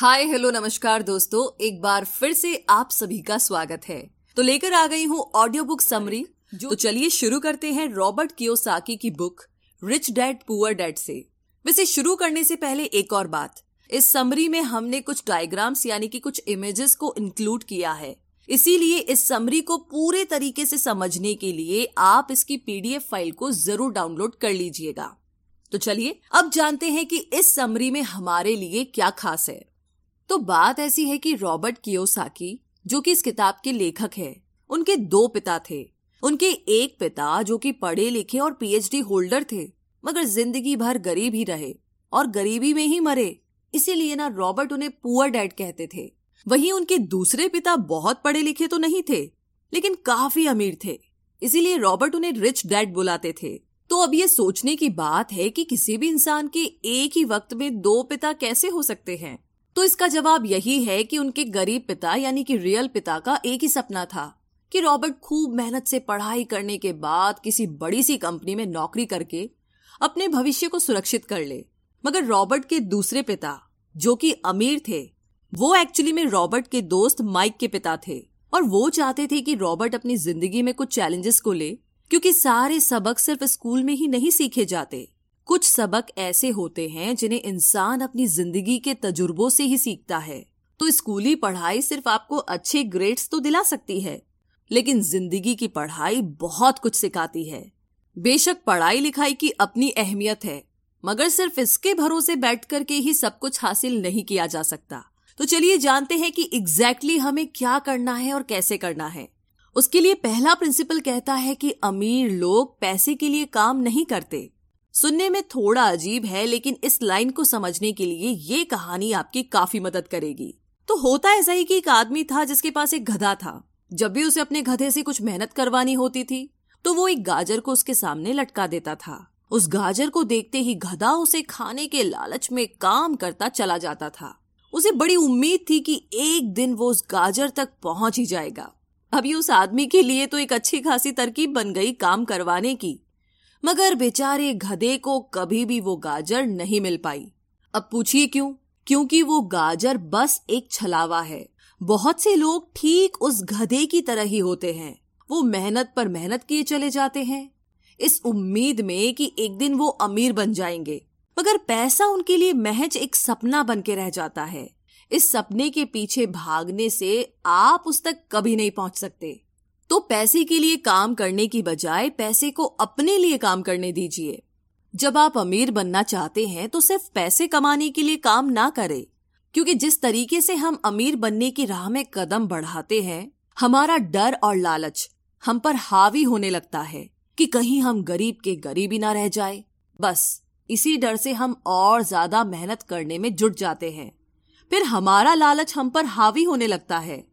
Hi hello नमस्कार दोस्तों। एक बार फिर से आप सभी का स्वागत है। तो लेकर आ गई हूँ ऑडियो बुक समरी तो चलिए शुरू करते हैं रॉबर्ट कियोसाकी की book rich dad poor dad से। वैसे शुरू करने से पहले एक और बात। इस समरी में हमने कुछ डायग्राम्स यानी कि कुछ इमेजेस को इंक्लूड किया है। इसीलिए इस समरी को पूरे तरीके से समझने के लिए आप इसकी पीडीएफ फ़ाइल को ज़रूर डाउनलोड कर लीजिएगा। तो चलिए अब जानते हैं कि इस समरी में हमारे लिए क्या खास है। तो बात ऐसी है कि रॉबर्ट कियोसाकी, जो कि इस किताब के लेखक है, उनके दो पिता थे। उनके एक पिता, जो कि पढ़े लिखे और पीएचडी होल्डर थे, मगर ज़िंदगी भर गरीब ही रहे और गरीबी में ही मरे। इसीलिए ना रॉबर्ट उन्हें पुअर डैड कहते थे। वहीं उनके दूसरे पिता बहुत पढ़े लिखे तो नहीं थे, लेकिन काफ़ी अमीर थे। इसीलिए रॉबर्ट उन्हें रिच डैड बुलाते थे। तो अब ये सोचने की बात है कि किसी भी इंसान के एक ही वक्त में दो पिता कैसे हो सकते हैं? तो इसका जवाब यही है कि उनके गरीब पिता, यानी कि रियल पिता का एक ही सपना था कि रॉबर्ट खूब मेहनत से पढ़ाई करने के बाद किसी बड़ी सी कंपनी में नौकरी करके अपने भविष्य को सुरक्षित कर ले। मगर रॉबर्ट के दूसरे पिता, जो कि अमीर थे, वो एक्चुअली में रॉबर्ट के दोस्त माइक के पिता थे। और वो चाहते थे कि रॉबर्ट अपनी ज़िंदगी में कुछ चैलेंजेस को ले, क्योंकि सारे सबक सिर्फ़ स्कूल में ही नहीं सीखे जाते। कुछ सबक ऐसे होते हैं जिन्हें इंसान अपनी ज़िंदगी के तजुर्बों से ही सीखता है। तो स्कूली पढ़ाई सिर्फ़ आपको अच्छे ग्रेड्स तो दिला सकती है, लेकिन ज़िंदगी की पढ़ाई बहुत कुछ सिखाती है। बेशक पढ़ाई लिखाई की अपनी अहमियत है, मगर सिर्फ़ इसके भरोसे बैठ करके ही सब कुछ हासिल नहीं किया जा सकता। तो चलिए जानते हैं कि एग्जैक्टली exactly हमें क्या करना है और कैसे करना है। उसके लिए पहला प्रिंसिपल कहता है कि अमीर लोग पैसे के लिए काम नहीं करते। सुनने में थोड़ा अजीब है, लेकिन इस लाइन को समझने के लिए ये कहानी आपकी काफ़ी मदद करेगी। तो होता ऐसा ही कि एक आदमी था जिसके पास एक गधा था। जब भी उसे अपने गधे से कुछ मेहनत करवानी होती थी तो वो एक गाजर को उसके सामने लटका देता था। उस गाजर को देखते ही गधा उसे खाने के लालच में काम करता चला जाता था। उसे बड़ी उम्मीद थी कि एक दिन वो उस गाजर तक पहुँच ही जाएगा। अभी उस आदमी के लिए तो एक अच्छी खासी तरकीब बन गई काम करवाने की। मगर बेचारे गधे को कभी भी वो गाजर नहीं मिल पाई। अब पूछिए क्यों? क्योंकि वो गाजर बस एक छलावा है। बहुत से लोग ठीक उस गधे की तरह ही होते हैं। वो मेहनत पर मेहनत किए चले जाते हैं। इस उम्मीद में कि एक दिन वो अमीर बन जाएँगे। मगर पैसा उनके लिए महज एक सपना बन के रह जाता है। इस सपने के पीछे भागने से आप उस तक कभी नहीं पहुँच सकते। तो पैसे के लिए काम करने की बजाय पैसे को अपने लिए काम करने दीजिए। जब आप अमीर बनना चाहते हैं तो सिर्फ़ पैसे कमाने के लिए काम ना करें, क्योंकि जिस तरीके से हम अमीर बनने की राह में कदम बढ़ाते हैं, हमारा डर और लालच हम पर हावी होने लगता है कि कहीं हम गरीब के गरीब ना रह जाए। बस, इसी डर से हम और ज़्यादा मेहनत करने में जुट जाते हैं। फिर हमारा लालच हम पर हावी होने लगता है।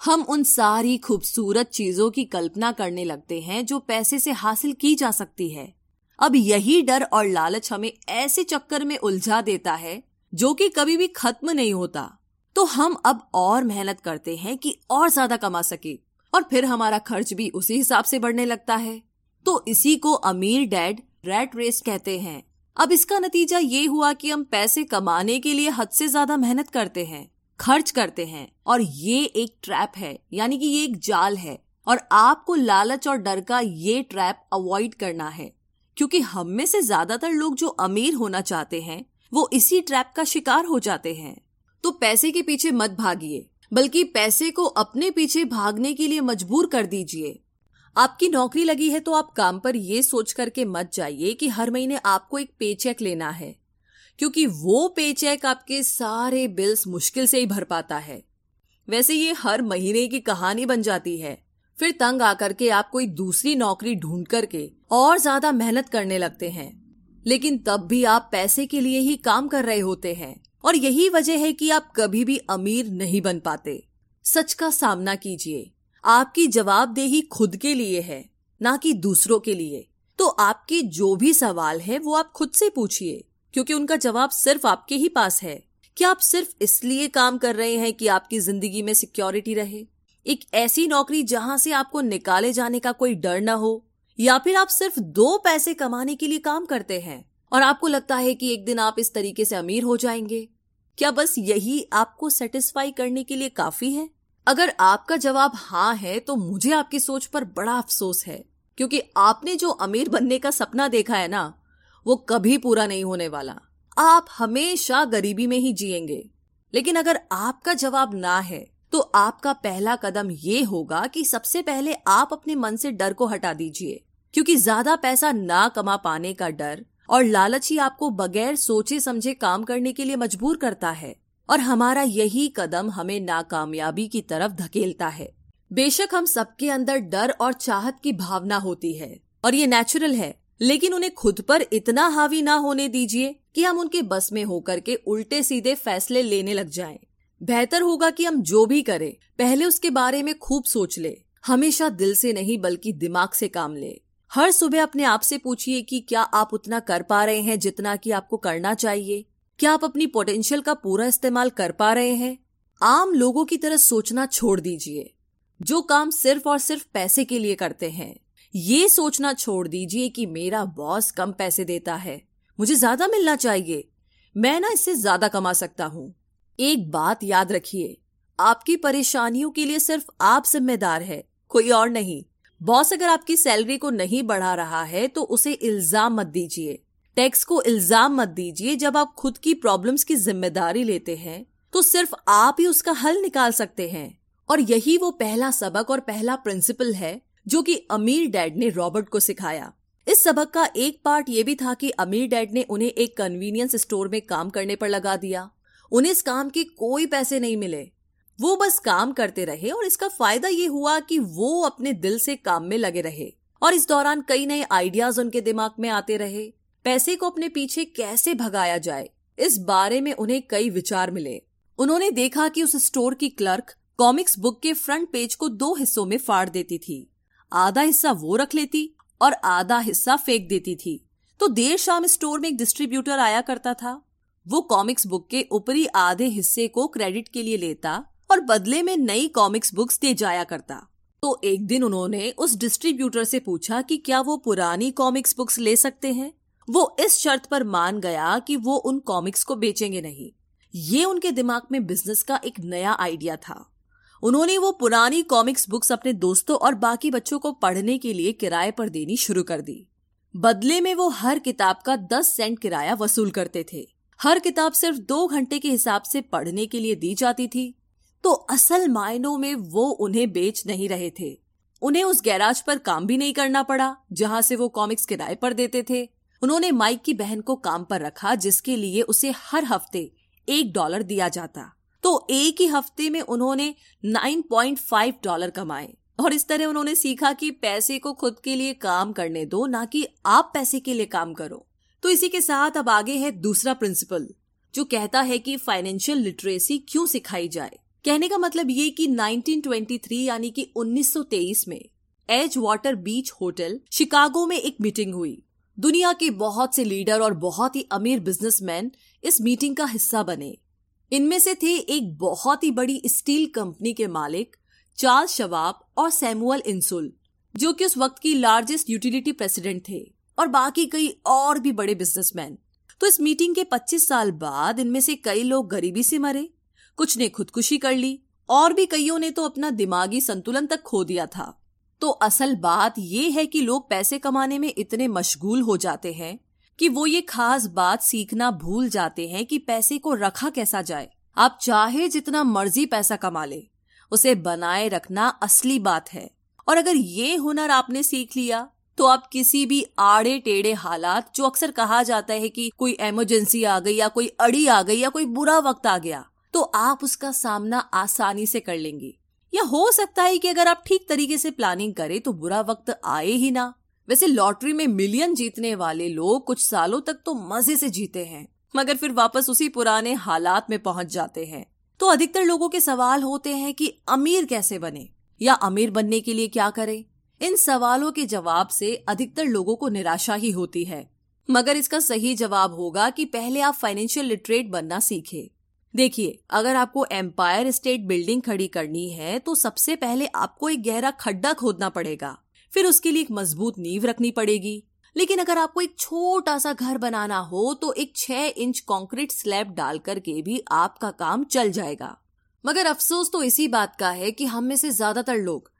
हम उन सारी खूबसूरत चीज़ों की कल्पना करने लगते हैं जो पैसे से हासिल की जा सकती है। अब यही डर और लालच हमें ऐसे चक्कर में उलझा देता है, जो कि कभी भी खत्म नहीं होता। तो हम अब और मेहनत करते हैं कि और ज़्यादा कमा सके, और फिर हमारा खर्च भी उसी हिसाब से बढ़ने लगता है। तो इसी को अमीर डैड रेट रेस कहते हैं। अब इसका नतीजा ये हुआ कि हम पैसे कमाने के लिए हद से ज़्यादा मेहनत करते हैं। खर्च करते हैं। और ये एक ट्रैप है, यानी कि ये एक जाल है। और आपको लालच और डर का ये ट्रैप अवॉइड करना है। क्योंकि हम में से ज़्यादातर लोग जो अमीर होना चाहते हैं, वो इसी ट्रैप का शिकार हो जाते हैं। तो पैसे के पीछे मत भागिए, बल्कि पैसे को अपने पीछे भागने के लिए मजबूर कर दीजिए। आपकी नौकरी लगी है तो आप काम पर ये सोच करके मत जाइए कि हर महीने आपको एक पेचेक लेना है। क्योंकि वो पेचेक आपके सारे बिल्स मुश्किल से ही भर पाता है। वैसे ये हर महीने की कहानी बन जाती है। फिर तंग आकर के आप कोई दूसरी नौकरी ढूंढ करके और ज़्यादा मेहनत करने लगते हैं। लेकिन तब भी आप पैसे के लिए ही काम कर रहे होते हैं और यही वजह है कि आप कभी भी अमीर नहीं बन पाते। सच का सामना कीजिए। आपकी जवाबदेही खुद के लिए है, ना कि दूसरों के लिए। तो आपके जो भी सवाल है वो आप खुद से पूछिए। क्योंकि उनका जवाब सिर्फ़ आपके ही पास है। क्या आप सिर्फ़ इसलिए काम कर रहे हैं कि आपकी ज़िंदगी में सिक्योरिटी रहे? एक ऐसी नौकरी जहाँ से आपको निकाले जाने का कोई डर ना हो, या फिर आप सिर्फ़ दो पैसे कमाने के लिए काम करते हैं, और आपको लगता है कि एक दिन आप इस तरीके से अमीर हो जाएँगे? क्या बस यही आपको सेटिस्फाई करने के लिए काफ़ी है? अगर आपका जवाब हाँ है तो मुझे आपकी सोच पर बड़ा अफसोस है, क्योंकि आपने जो अमीर बनने का सपना देखा है ना वो कभी पूरा नहीं होने वाला। आप हमेशा गरीबी में ही जिएँगे। लेकिन अगर आपका जवाब ना है तो आपका पहला कदम ये होगा कि सबसे पहले आप अपने मन से डर को हटा दीजिए, क्योंकि ज़्यादा पैसा ना कमा पाने का डर और लालच ही आपको बगैर सोचे समझे काम करने के लिए मजबूर करता है। और हमारा यही कदम हमें नाकामयाबी की तरफ़ धकेलता है। बेशक हम सबके अंदर डर और चाहत की भावना होती है, और ये नेचुरल है लेकिन उन्हें खुद पर इतना हावी ना होने दीजिए कि हम उनके बस में होकर के उल्टे सीधे फैसले लेने लग जाएँ। बेहतर होगा कि हम जो भी करें, पहले उसके बारे में खूब सोच ले। हमेशा दिल से नहीं, बल्कि दिमाग से काम ले। हर सुबह अपने आप से पूछिए कि क्या आप उतना कर पा रहे हैं जितना कि आपको करना चाहिए? क्या आप अपनी पोटेंशियल का पूरा इस्तेमाल कर पा रहे हैं? आम लोगों की तरह सोचना छोड़ दीजिए। जो काम सिर्फ़ और सिर्फ़ पैसे के लिए करते हैं। ये सोचना छोड़ दीजिए कि मेरा बॉस कम पैसे देता है। मुझे ज़्यादा मिलना चाहिए। मैं ना इससे ज़्यादा कमा सकता हूँ। एक बात याद रखिए, आपकी परेशानियों के लिए सिर्फ़ आप जिम्मेदार है, कोई और नहीं। बॉस अगर आपकी सैलरी को नहीं बढ़ा रहा है तो उसे इल्ज़ाम मत दीजिए। टैक्स को इल्ज़ाम मत दीजिए, जब आप खुद की प्रॉब्लम्स की ज़िम्मेदारी लेते हैं तो सिर्फ़ आप ही उसका हल निकाल सकते हैं। और यही वो पहला सबक और पहला प्रिंसिपल है जो कि अमीर डैड ने रॉबर्ट को सिखाया। इस सबक का एक पार्ट ये भी था कि अमीर डैड ने उन्हें एक कन्वीनियंस स्टोर में काम करने पर लगा दिया। उन्हें इस काम के कोई पैसे नहीं मिले। वो बस काम करते रहे और इसका फ़ायदा ये हुआ कि वो अपने दिल से काम में लगे रहे और इस दौरान कई नए आइडियाज़ उनके दिमाग में आते रहे। पैसे को अपने पीछे कैसे भगाया जाए, इस बारे में उन्हें कई विचार मिले। उन्होंने देखा कि उस स्टोर की क्लर्क कॉमिक्स बुक के फ्रंट पेज को दो हिस्सों में फाड़ देती थी। आधा हिस्सा वो रख लेती और आधा हिस्सा फेंक देती थी। तो देर शाम स्टोर में एक डिस्ट्रीब्यूटर आया करता था। वो कॉमिक्स बुक के ऊपरी आधे हिस्से को क्रेडिट के लिए लेता और बदले में नई कॉमिक्स बुक्स दे जाया करता। तो एक दिन उन्होंने उस डिस्ट्रीब्यूटर से पूछा कि क्या वो पुरानी कॉमिक्स बुक्स ले सकते हैं? वो इस शर्त पर मान गया कि वो उन कॉमिक्स को बेचेंगे नहीं। ये उनके दिमाग में बिज़नेस का एक नया आइडिया था। उन्होंने वो पुरानी कॉमिक्स बुक्स अपने दोस्तों और बाकी बच्चों को पढ़ने के लिए किराए पर देनी शुरू कर दी। बदले में वो हर किताब का दस सेंट किराया वसूल करते थे। हर किताब सिर्फ़ दो घंटे के हिसाब से पढ़ने के लिए दी जाती थी। तो असल मायनों में वो उन्हें बेच नहीं रहे थे। उन्हें उस गैराज पर काम भी नहीं करना पड़ा, जहाँ से वो कॉमिक्स किराए पर देते थे। उन्होंने माइक की बहन को काम पर रखा, जिसके लिए उसे हर हफ़्ते एक डॉलर दिया जाता। तो एक ही हफ़्ते में उन्होंने 9.5 डॉलर कमाए। और इस तरह उन्होंने सीखा कि पैसे को खुद के लिए काम करने दो, ना कि आप पैसे के लिए काम करो। तो इसी के साथ अब आगे है दूसरा प्रिंसिपल जो कहता है कि फाइनेंशियल लिटरेसी क्यों सिखाई जाए? कहने का मतलब ये कि 1923 यानी कि 1923 में Edgewater Beach Hotel Chicago में एक मीटिंग हुई। दुनिया के बहुत से लीडर और बहुत ही अमीर बिजनेसमैन इस मीटिंग का हिस्सा बने। इनमें से थे एक बहुत ही बड़ी स्टील कंपनी के मालिक, चार्ल्स शवाब और सैमुअल इंसुल, जो कि उस वक्त की लार्जेस्ट यूटिलिटी प्रेसिडेंट थे और बाकी कई और भी बड़े बिजनेसमैन। तो इस मीटिंग के 25 साल बाद इनमें से कई लोग गरीबी से मरे, कुछ ने खुदकुशी कर ली और भी कईयों ने तो अपना दिमागी संतुलन तक खो दिया था। तो असल बात यह है कि लोग पैसे कमाने में इतने मशगूल हो जाते हैं कि वो ये खास बात सीखना भूल जाते हैं कि पैसे को रखा कैसा जाए। आप चाहे जितना मर्ज़ी पैसा कमा ले, उसे बनाए रखना असली बात है। और अगर ये हुनर आपने सीख लिया तो आप किसी भी आड़े टेढ़े हालात, जो अक्सर कहा जाता है कि कोई इमरजेंसी आ गई या कोई अड़ी आ गई या कोई बुरा वक्त आ गया तो आप उसका सामना आसानी से कर लेंगे। या हो सकता है कि अगर आप ठीक तरीके से प्लानिंग करें तो बुरा वक्त आए ही ना। वैसे लॉटरी में मिलियन जीतने वाले लोग कुछ सालों तक तो मज़े से जीते हैं, मगर फिर वापस उसी पुराने हालात में पहुँच जाते हैं। तो अधिकतर लोगों के सवाल होते हैं कि अमीर कैसे बने, या अमीर बनने के लिए क्या करें? इन सवालों के जवाब से अधिकतर लोगों को निराशा ही होती है। मगर इसका सही जवाब होगा कि पहले आप फाइनेंशियल लिटरेट बनना सीखें। देखिए, अगर आपको एम्पायर स्टेट बिल्डिंग खड़ी करनी है तो सबसे पहले आपको एक गहरा खड्डा खोदना पड़ेगा। फिर उसके लिए एक मज़बूत नींव रखनी पड़ेगी। लेकिन अगर आपको एक छोटा सा घर बनाना हो तो एक छह इंच कंक्रीट स्लैब डाल करके भी आपका काम चल जाएगा। मगर अफसोस तो इसी बात का है कि हम में से ज़्यादातर लोग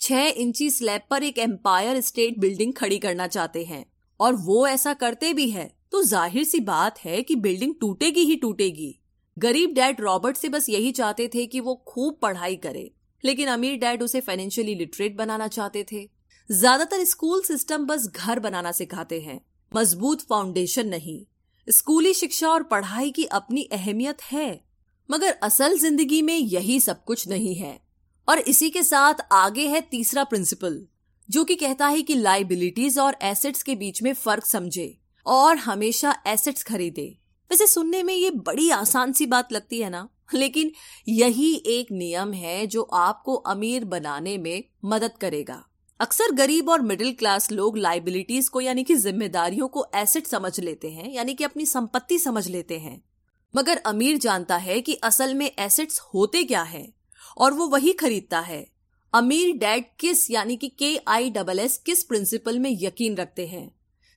छह इंची स्लैब पर एक एम्पायर स्टेट बिल्डिंग खड़ी करना चाहते हैं। और वो ऐसा करते भी है। तो ज़ाहिर सी बात है कि बिल्डिंग टूटेगी ही टूटेगी। गरीब डैड रॉबर्ट से बस यही चाहते थे कि वो खूब पढ़ाई करे। लेकिन अमीर डैड उसे फाइनेंशियली लिटरेट बनाना चाहते थे। ज़्यादातर स्कूल सिस्टम बस घर बनाना सिखाते हैं। मज़बूत फाउंडेशन नहीं। स्कूली शिक्षा और पढ़ाई की अपनी अहमियत है, मगर असल ज़िंदगी में यही सब कुछ नहीं है। और इसी के साथ आगे है तीसरा प्रिंसिपल, जो कि कहता है कि लाइबिलिटीज और एसेट्स के बीच में फ़र्क समझे और हमेशा एसेट्स खरीदे। वैसे सुनने में ये बड़ी आसान सी बात लगती है ना? लेकिन यही एक नियम है जो आपको अमीर बनाने में मदद करेगा। अक्सर गरीब और मिडिल क्लास लोग लाइबिलिटीज को, यानी कि जिम्मेदारियों को एसेट समझ लेते हैं, यानी कि अपनी संपत्ति समझ लेते हैं। मगर अमीर जानता है कि असल में एसेट्स होते क्या है, और वो वही खरीदता है। अमीर डैड किस, यानी कि K I double S KISS principle में यकीन रखते हैं?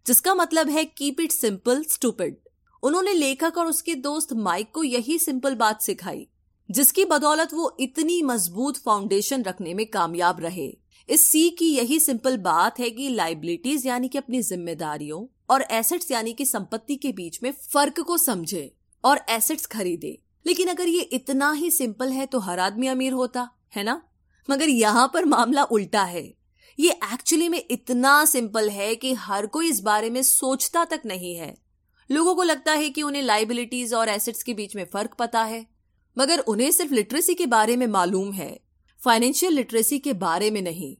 जिसका मतलब है कीप इट सिंपल स्टूपिड उन्होंने लेखक और उसके दोस्त माइक को यही सिंपल बात सिखाई, जिसकी बदौलत वो इतनी मज़बूत फाउंडेशन रखने में कामयाब रहे। इस सी की यही सिंपल बात है कि लाइबिलिटीज यानी कि अपनी जिम्मेदारियों और एसेट्स यानी कि संपत्ति के बीच में फ़र्क को समझे और एसेट्स खरीदे। लेकिन अगर ये इतना ही सिंपल है तो हर आदमी अमीर होता, है ना? मगर यहाँ पर मामला उल्टा है। ये एक्चुअली में इतना सिंपल है कि हर कोई इस बारे में सोचता तक नहीं है। लोगों को लगता है कि उन्हें लाइबिलिटीज और एसेट्स के बीच में फ़र्क पता है, मगर उन्हें सिर्फ़ लिटरेसी के बारे में मालूम है। फाइनेंशियल लिटरेसी के बारे में नहीं।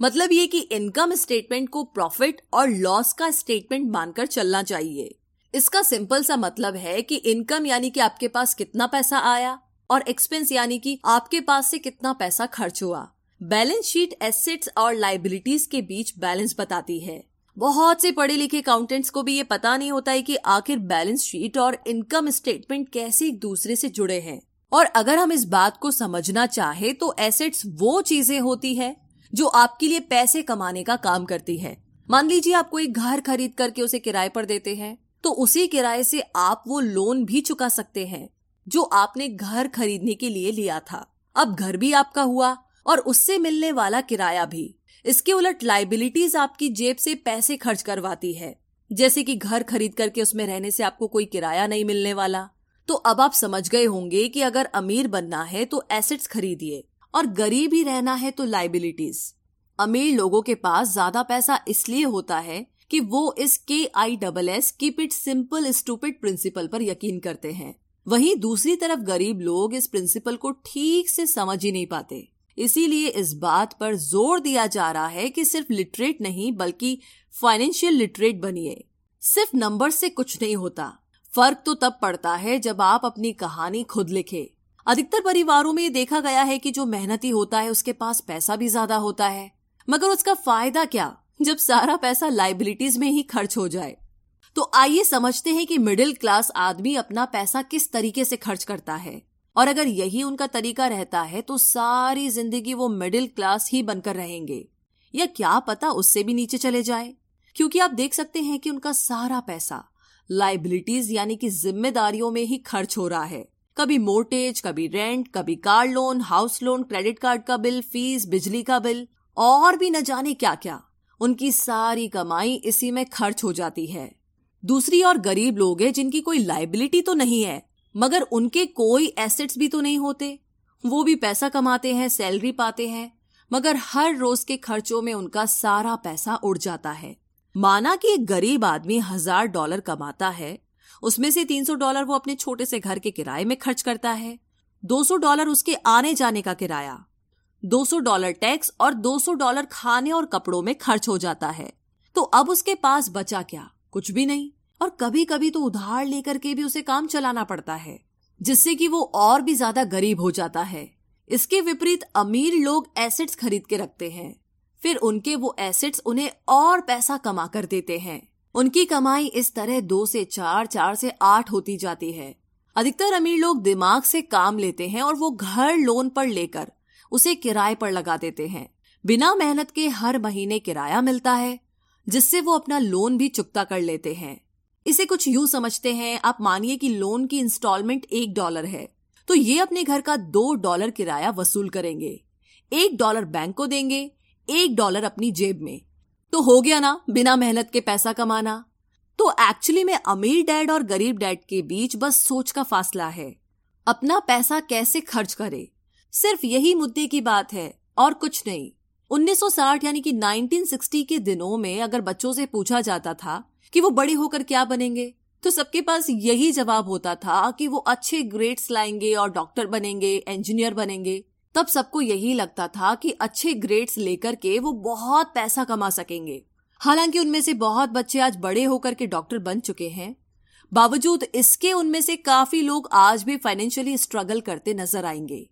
मतलब ये कि इनकम स्टेटमेंट को प्रॉफिट और लॉस का स्टेटमेंट मानकर चलना चाहिए। इसका सिंपल सा मतलब है कि इनकम यानी कि आपके पास कितना पैसा आया और एक्सपेंस यानी कि आपके पास से कितना पैसा खर्च हुआ। बैलेंस शीट एसेट्स और लाइबिलिटीज के बीच बैलेंस बताती है। बहुत से पढ़े लिखे अकाउंटेंट्स को भी ये पता नहीं होता है कि आखिर बैलेंस शीट और इनकम स्टेटमेंट कैसे एक दूसरे से जुड़े हैं। और अगर हम इस बात को समझना चाहे तो एसेट्स वो चीज़ें होती है जो आपके लिए पैसे कमाने का काम करती है। मान लीजिए आप कोई घर खरीद करके उसे किराए पर देते हैं तो उसी किराए से आप वो लोन भी चुका सकते हैं, जो आपने घर खरीदने के लिए लिया था। अब घर भी आपका हुआ और उससे मिलने वाला किराया भी। इसके उलट लाइबिलिटीज आपकी जेब से पैसे खर्च करवाती है। जैसे कि घर खरीद करके उसमें रहने से आपको कोई किराया नहीं मिलने वाला। तो अब आप समझ गए होंगे कि अगर अमीर बनना है तो एसेट्स खरीदिए और गरीब ही रहना है तो लाइबिलिटीज अमीर लोगों के पास ज़्यादा पैसा इसलिए होता है कि वो इस K I double S keep it simple stupid principle पर यकीन करते हैं। वहीं दूसरी तरफ़ गरीब लोग इस प्रिंसिपल को ठीक से समझ ही नहीं पाते। इसीलिए इस बात पर ज़ोर दिया जा रहा है कि सिर्फ़ लिटरेट नहीं, बल्कि फाइनेंशियल लिटरेट बनिए। सिर्फ़ नंबर से कुछ नहीं होता। फ़र्क तो तब पड़ता है जब आप अपनी कहानी खुद लिखे। अधिकतर परिवारों में देखा गया है कि जो मेहनती होता है, उसके पास पैसा भी ज़्यादा होता है। मगर उसका फ़ायदा क्या? जब सारा पैसा लाइबिलिटीज में ही खर्च हो जाए। तो आइए समझते हैं कि मिडिल क्लास आदमी अपना पैसा किस तरीके से खर्च करता है। और अगर यही उनका तरीका रहता है तो सारी ज़िंदगी वो मिडिल क्लास ही बनकर रहेंगे। या क्या पता उससे भी नीचे चले जाए? क्योंकि आप देख सकते हैं कि उनका सारा पैसा लाइबिलिटीज यानी कि जिम्मेदारियों में ही खर्च हो रहा है। कभी मोर्टेज कभी रेंट कभी car loan house loan credit card का बिल फ़ीस बिजली का बिल और भी न जाने क्या क्या उनकी सारी कमाई इसी में खर्च हो जाती है। दूसरी और गरीब लोग हैं जिनकी कोई लाइबिलिटी तो नहीं है, मगर उनके कोई एसेट्स भी तो नहीं होते। वो भी पैसा कमाते हैं सैलरी पाते हैं, मगर हर रोज के खर्चों में उनका सारा पैसा उड़ जाता है। माना कि एक गरीब आदमी हज़ार डॉलर कमाता है, उसमें से तीन सौ डॉलर वो अपने छोटे से घर के किराए में खर्च करता है। दो सौ डॉलर उसके आने जाने का किराया 200 डॉलर टैक्स और 200 डॉलर खाने और कपड़ों में खर्च हो जाता है। तो अब उसके पास बचा क्या? कुछ भी नहीं। और कभी कभी तो उधार लेकर के भी उसे काम चलाना पड़ता है, जिससे कि वो और भी ज़्यादा गरीब हो जाता है। इसके विपरीत अमीर लोग एसेट्स खरीद के रखते हैं। फिर उनके वो एसेट्स उन्हें और पैसा कमा कर देते हैं। उनकी कमाई इस तरह दो से चार चार से आठ होती जाती है। अधिकतर अमीर लोग दिमाग से काम लेते हैं और वो घर लोन पर लेकर उसे किराए पर लगा देते हैं। बिना मेहनत के हर महीने किराया मिलता है, जिससे वो अपना लोन भी चुकता कर लेते हैं। इसे कुछ यूँ समझते हैं, आप मानिए कि लोन की इंस्टॉलमेंट एक डॉलर है तो ये अपने घर का दो डॉलर किराया वसूल करेंगे। एक डॉलर बैंक को देंगे एक डॉलर अपनी जेब में। तो हो गया ना बिना मेहनत के पैसा कमाना। तो एक्चुअली में अमीर डैड और गरीब डैड के बीच बस सोच का फासला है। अपना पैसा कैसे खर्च करे? सिर्फ़ यही मुद्दे की बात है और कुछ नहीं। 1960 यानी कि 1960 के दिनों में अगर बच्चों से पूछा जाता था कि वो बड़े होकर क्या बनेंगे तो सबके पास यही जवाब होता था कि वो अच्छे ग्रेड्स लाएँगे और डॉक्टर बनेंगे इंजीनियर बनेंगे। तब सबको यही लगता था कि अच्छे ग्रेड्स लेकर के वो बहुत पैसा कमा सकेंगे। हालाँकि उनमें से बहुत बच्चे आज बड़े होकर के डॉक्टर बन चुके हैं। बावजूद इसके उनमें से काफ़ी लोग आज भी फाइनेंशियली स्ट्रगल करते नज़र आएँगे।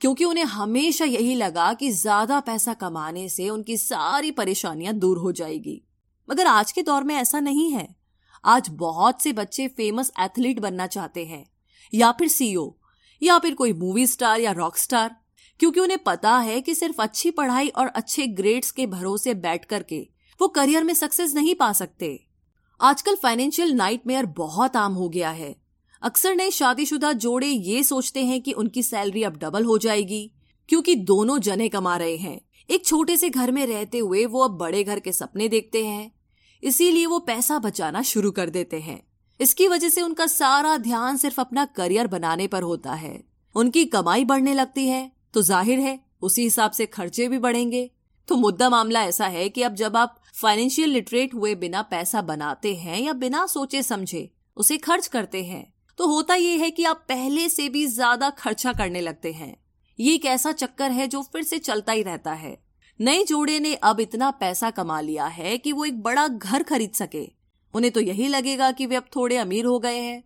क्योंकि उन्हें हमेशा यही लगा कि ज़्यादा पैसा कमाने से उनकी सारी परेशानियाँ दूर हो जाएगी। मगर आज के दौर में ऐसा नहीं है। आज बहुत से बच्चे फ़ेमस एथलीट बनना चाहते हैं। या फिर सीईओ या फिर कोई मूवी स्टार या रॉक स्टार क्योंकि उन्हें पता है कि सिर्फ़ अच्छी पढ़ाई और अच्छे ग्रेड्स के भरोसे बैठ करके वो करियर में सक्सेस नहीं पा सकते। आजकल फाइनेंशियल नाइटमेयर बहुत आम हो गया है। अक्सर नए शादीशुदा जोड़े ये सोचते हैं कि उनकी सैलरी अब डबल हो जाएगी, क्योंकि दोनों जने कमा रहे हैं। एक छोटे से घर में रहते हुए वो अब बड़े घर के सपने देखते हैं। इसीलिए वो पैसा बचाना शुरू कर देते हैं। इसकी वजह से उनका सारा ध्यान सिर्फ़ अपना करियर बनाने पर होता है। उनकी कमाई बढ़ने लगती है। तो ज़ाहिर है, उसी हिसाब से खर्चे भी बढ़ेंगे। तो मुद्दा मामला ऐसा है कि अब जब आप फाइनेंशियल लिटरेट हुए बिना पैसा बनाते हैं या बिना सोचे समझे, उसे खर्च करते हैं तो होता यह है कि आप पहले से भी ज़्यादा खर्चा करने लगते हैं। ये एक ऐसा चक्कर है जो फिर से चलता ही रहता है। नए जोड़े ने अब इतना पैसा कमा लिया है कि वो एक बड़ा घर खरीद सके। उन्हें तो यही लगेगा कि वे अब थोड़े अमीर हो गए हैं।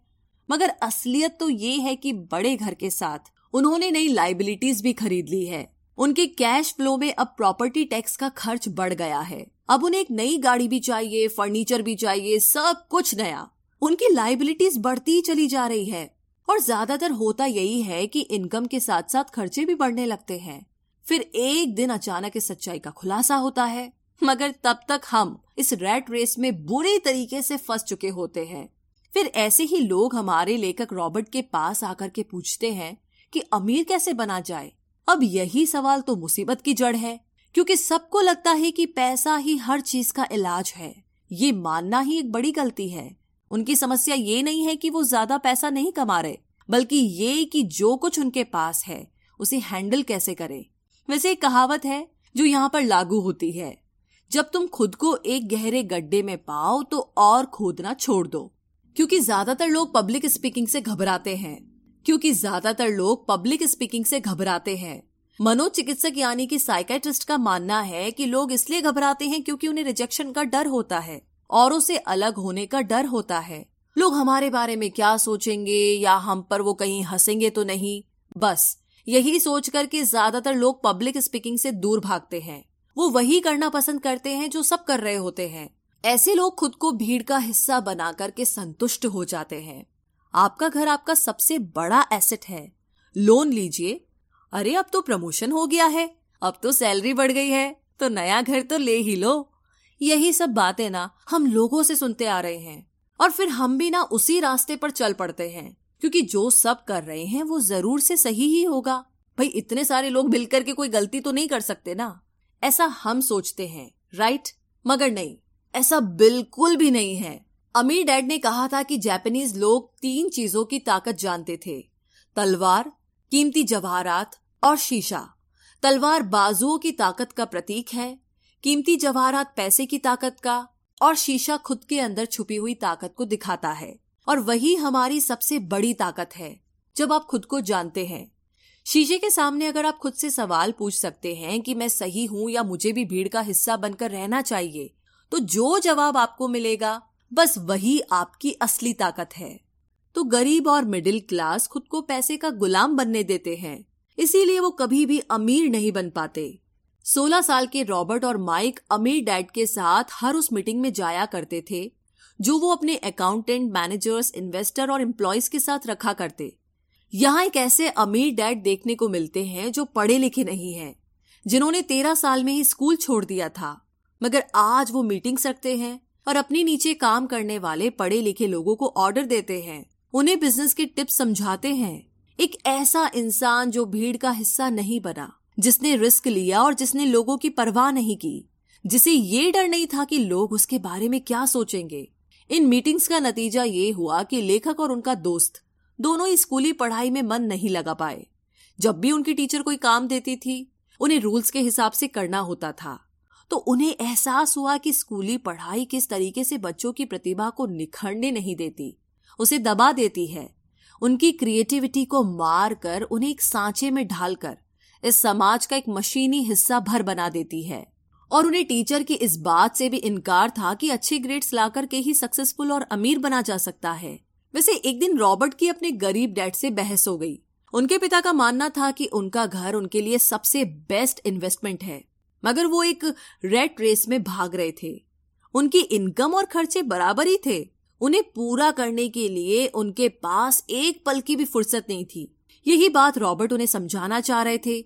मगर असलियत तो ये है कि बड़े घर के साथ उन्होंने नई लाइबिलिटीज भी खरीद ली है। उनके कैश फ्लो में अब प्रॉपर्टी टैक्स का खर्च बढ़ गया है। अब उन्हें एक नई गाड़ी भी चाहिए फर्नीचर भी चाहिए, सब कुछ नया। उनकी लाइबिलिटीज बढ़ती चली जा रही है। और ज़्यादातर होता यही है कि इनकम के साथ साथ खर्चे भी बढ़ने लगते हैं। फिर एक दिन अचानक इस सच्चाई का खुलासा होता है। मगर तब तक हम इस रेट रेस में बुरे तरीके से फंस चुके होते हैं। फिर ऐसे ही लोग हमारे लेखक रॉबर्ट के पास आकर के पूछते हैं कि अमीर कैसे बना जाए? अब यही सवाल तो मुसीबत की जड़ है, क्योंकि सबको लगता है कि पैसा ही हर चीज़ का इलाज है। ये मानना ही एक बड़ी गलती है। उनकी समस्या ये नहीं है कि वो ज़्यादा पैसा नहीं कमा रहे, बल्कि ये कि जो कुछ उनके पास है, उसे हैंडल कैसे करें। वैसे एक कहावत है जो यहाँ पर लागू होती है, जब तुम खुद को एक गहरे गड्ढे में पाओ तो और खोदना छोड़ दो। क्योंकि ज़्यादातर लोग पब्लिक स्पीकिंग से घबराते हैं। क्योंकि ज़्यादातर लोग पब्लिक स्पीकिंग से घबराते हैं। मनोचिकित्सक यानी कि साइकेट्रिस्ट का मानना है कि लोग इसलिए घबराते हैं क्योंकि उन्हें रिजेक्शन का डर होता है औरों से अलग होने का डर होता है। लोग हमारे बारे में क्या सोचेंगे या हम पर वो कहीं हंसेंगे तो नहीं? बस, यही सोच कर के ज़्यादातर लोग पब्लिक स्पीकिंग से दूर भागते हैं। वो वही करना पसंद करते हैं जो सब कर रहे होते हैं। ऐसे लोग खुद को भीड़ का हिस्सा बना करके संतुष्ट हो जाते हैं। आपका घर आपका सबसे बड़ा एसेट है। लोन लीजिए। अरे, अब तो प्रमोशन हो गया है। अब तो सैलरी बढ़ गई है। तो नया घर तो ले ही लो। यही सब बातें ना हम लोगों से सुनते आ रहे हैं। और फिर हम भी ना उसी रास्ते पर चल पड़ते हैं। क्योंकि जो सब कर रहे हैं वो ज़रूर से सही ही होगा। भाई, इतने सारे लोग मिलकर के कोई गलती तो नहीं कर सकते ना? ऐसा हम सोचते हैं राइट मगर नहीं, ऐसा बिल्कुल भी नहीं है। अमीर डैड ने कहा था कि जापानीज लोग तीन चीज़ों की ताकत जानते थे। तलवार, कीमती जवाहरात और शीशा। तलवार बाजुओं की ताकत का प्रतीक है, कीमती जवाहरात पैसे की ताकत का और शीशा खुद के अंदर छुपी हुई ताकत को दिखाता है। और वही हमारी सबसे बड़ी ताकत है, जब आप खुद को जानते हैं। शीशे के सामने अगर आप खुद से सवाल पूछ सकते हैं कि मैं सही हूँ या मुझे भी भीड़ का हिस्सा बनकर रहना चाहिए तो जो जवाब आपको मिलेगा बस वही आपकी असली ताकत है। तो गरीब और मिडिल क्लास खुद को पैसे का गुलाम बनने देते हैं। इसीलिए वो कभी भी अमीर नहीं बन पाते। 16 साल के रॉबर्ट और माइक अमीर डैड के साथ हर उस मीटिंग में जाया करते थे, जो वो अपने अकाउंटेंट मैनेजर्स इन्वेस्टर और एम्प्लॉयज़ के साथ रखा करते। यहाँ एक ऐसे अमीर डैड देखने को मिलते हैं जो पढ़े लिखे नहीं हैं, जिन्होंने तेरह साल में ही स्कूल छोड़ दिया था। मगर आज वो मीटिंग्स रखते हैं और अपने नीचे काम करने वाले पढ़े लिखे लोगों को ऑर्डर देते हैं। उन्हें बिज़नेस के टिप्स समझाते हैं। एक ऐसा इंसान जो भीड़ का हिस्सा नहीं बना, जिसने रिस्क लिया और जिसने लोगों की परवाह नहीं की। जिसे ये डर नहीं था कि लोग उसके बारे में क्या सोचेंगे। इन मीटिंग्स का नतीजा ये हुआ कि लेखक और उनका दोस्त दोनों ही स्कूली पढ़ाई में मन नहीं लगा पाए। जब भी उनकी टीचर कोई काम देती थी, उन्हें रूल्स के हिसाब से करना होता था। तो उन्हें एहसास हुआ कि स्कूली पढ़ाई किस तरीके से बच्चों की प्रतिभा को निखरने नहीं देती। उसे दबा देती है। उनकी क्रिएटिविटी को मार कर उन्हें एक सांचे में ढालकर इस समाज का एक मशीनी हिस्सा भर बना देती है। और उन्हें टीचर की इस बात से भी इनकार था कि अच्छे ग्रेड्स लाकर के ही सक्सेसफुल और अमीर बना जा सकता है। वैसे एक दिन रॉबर्ट की अपने गरीब डैड से बहस हो गई। उनके पिता का मानना था कि उनका घर उनके लिए सबसे बेस्ट इन्वेस्टमेंट है। मगर वो एक रेड रेस में भाग रहे थे। उनकी इनकम और खर्चे बराबर ही थे। उन्हें पूरा करने के लिए उनके पास एक पल की भी फुर्सत नहीं थी। यही बात रॉबर्ट उन्हें समझाना चाह रहे थे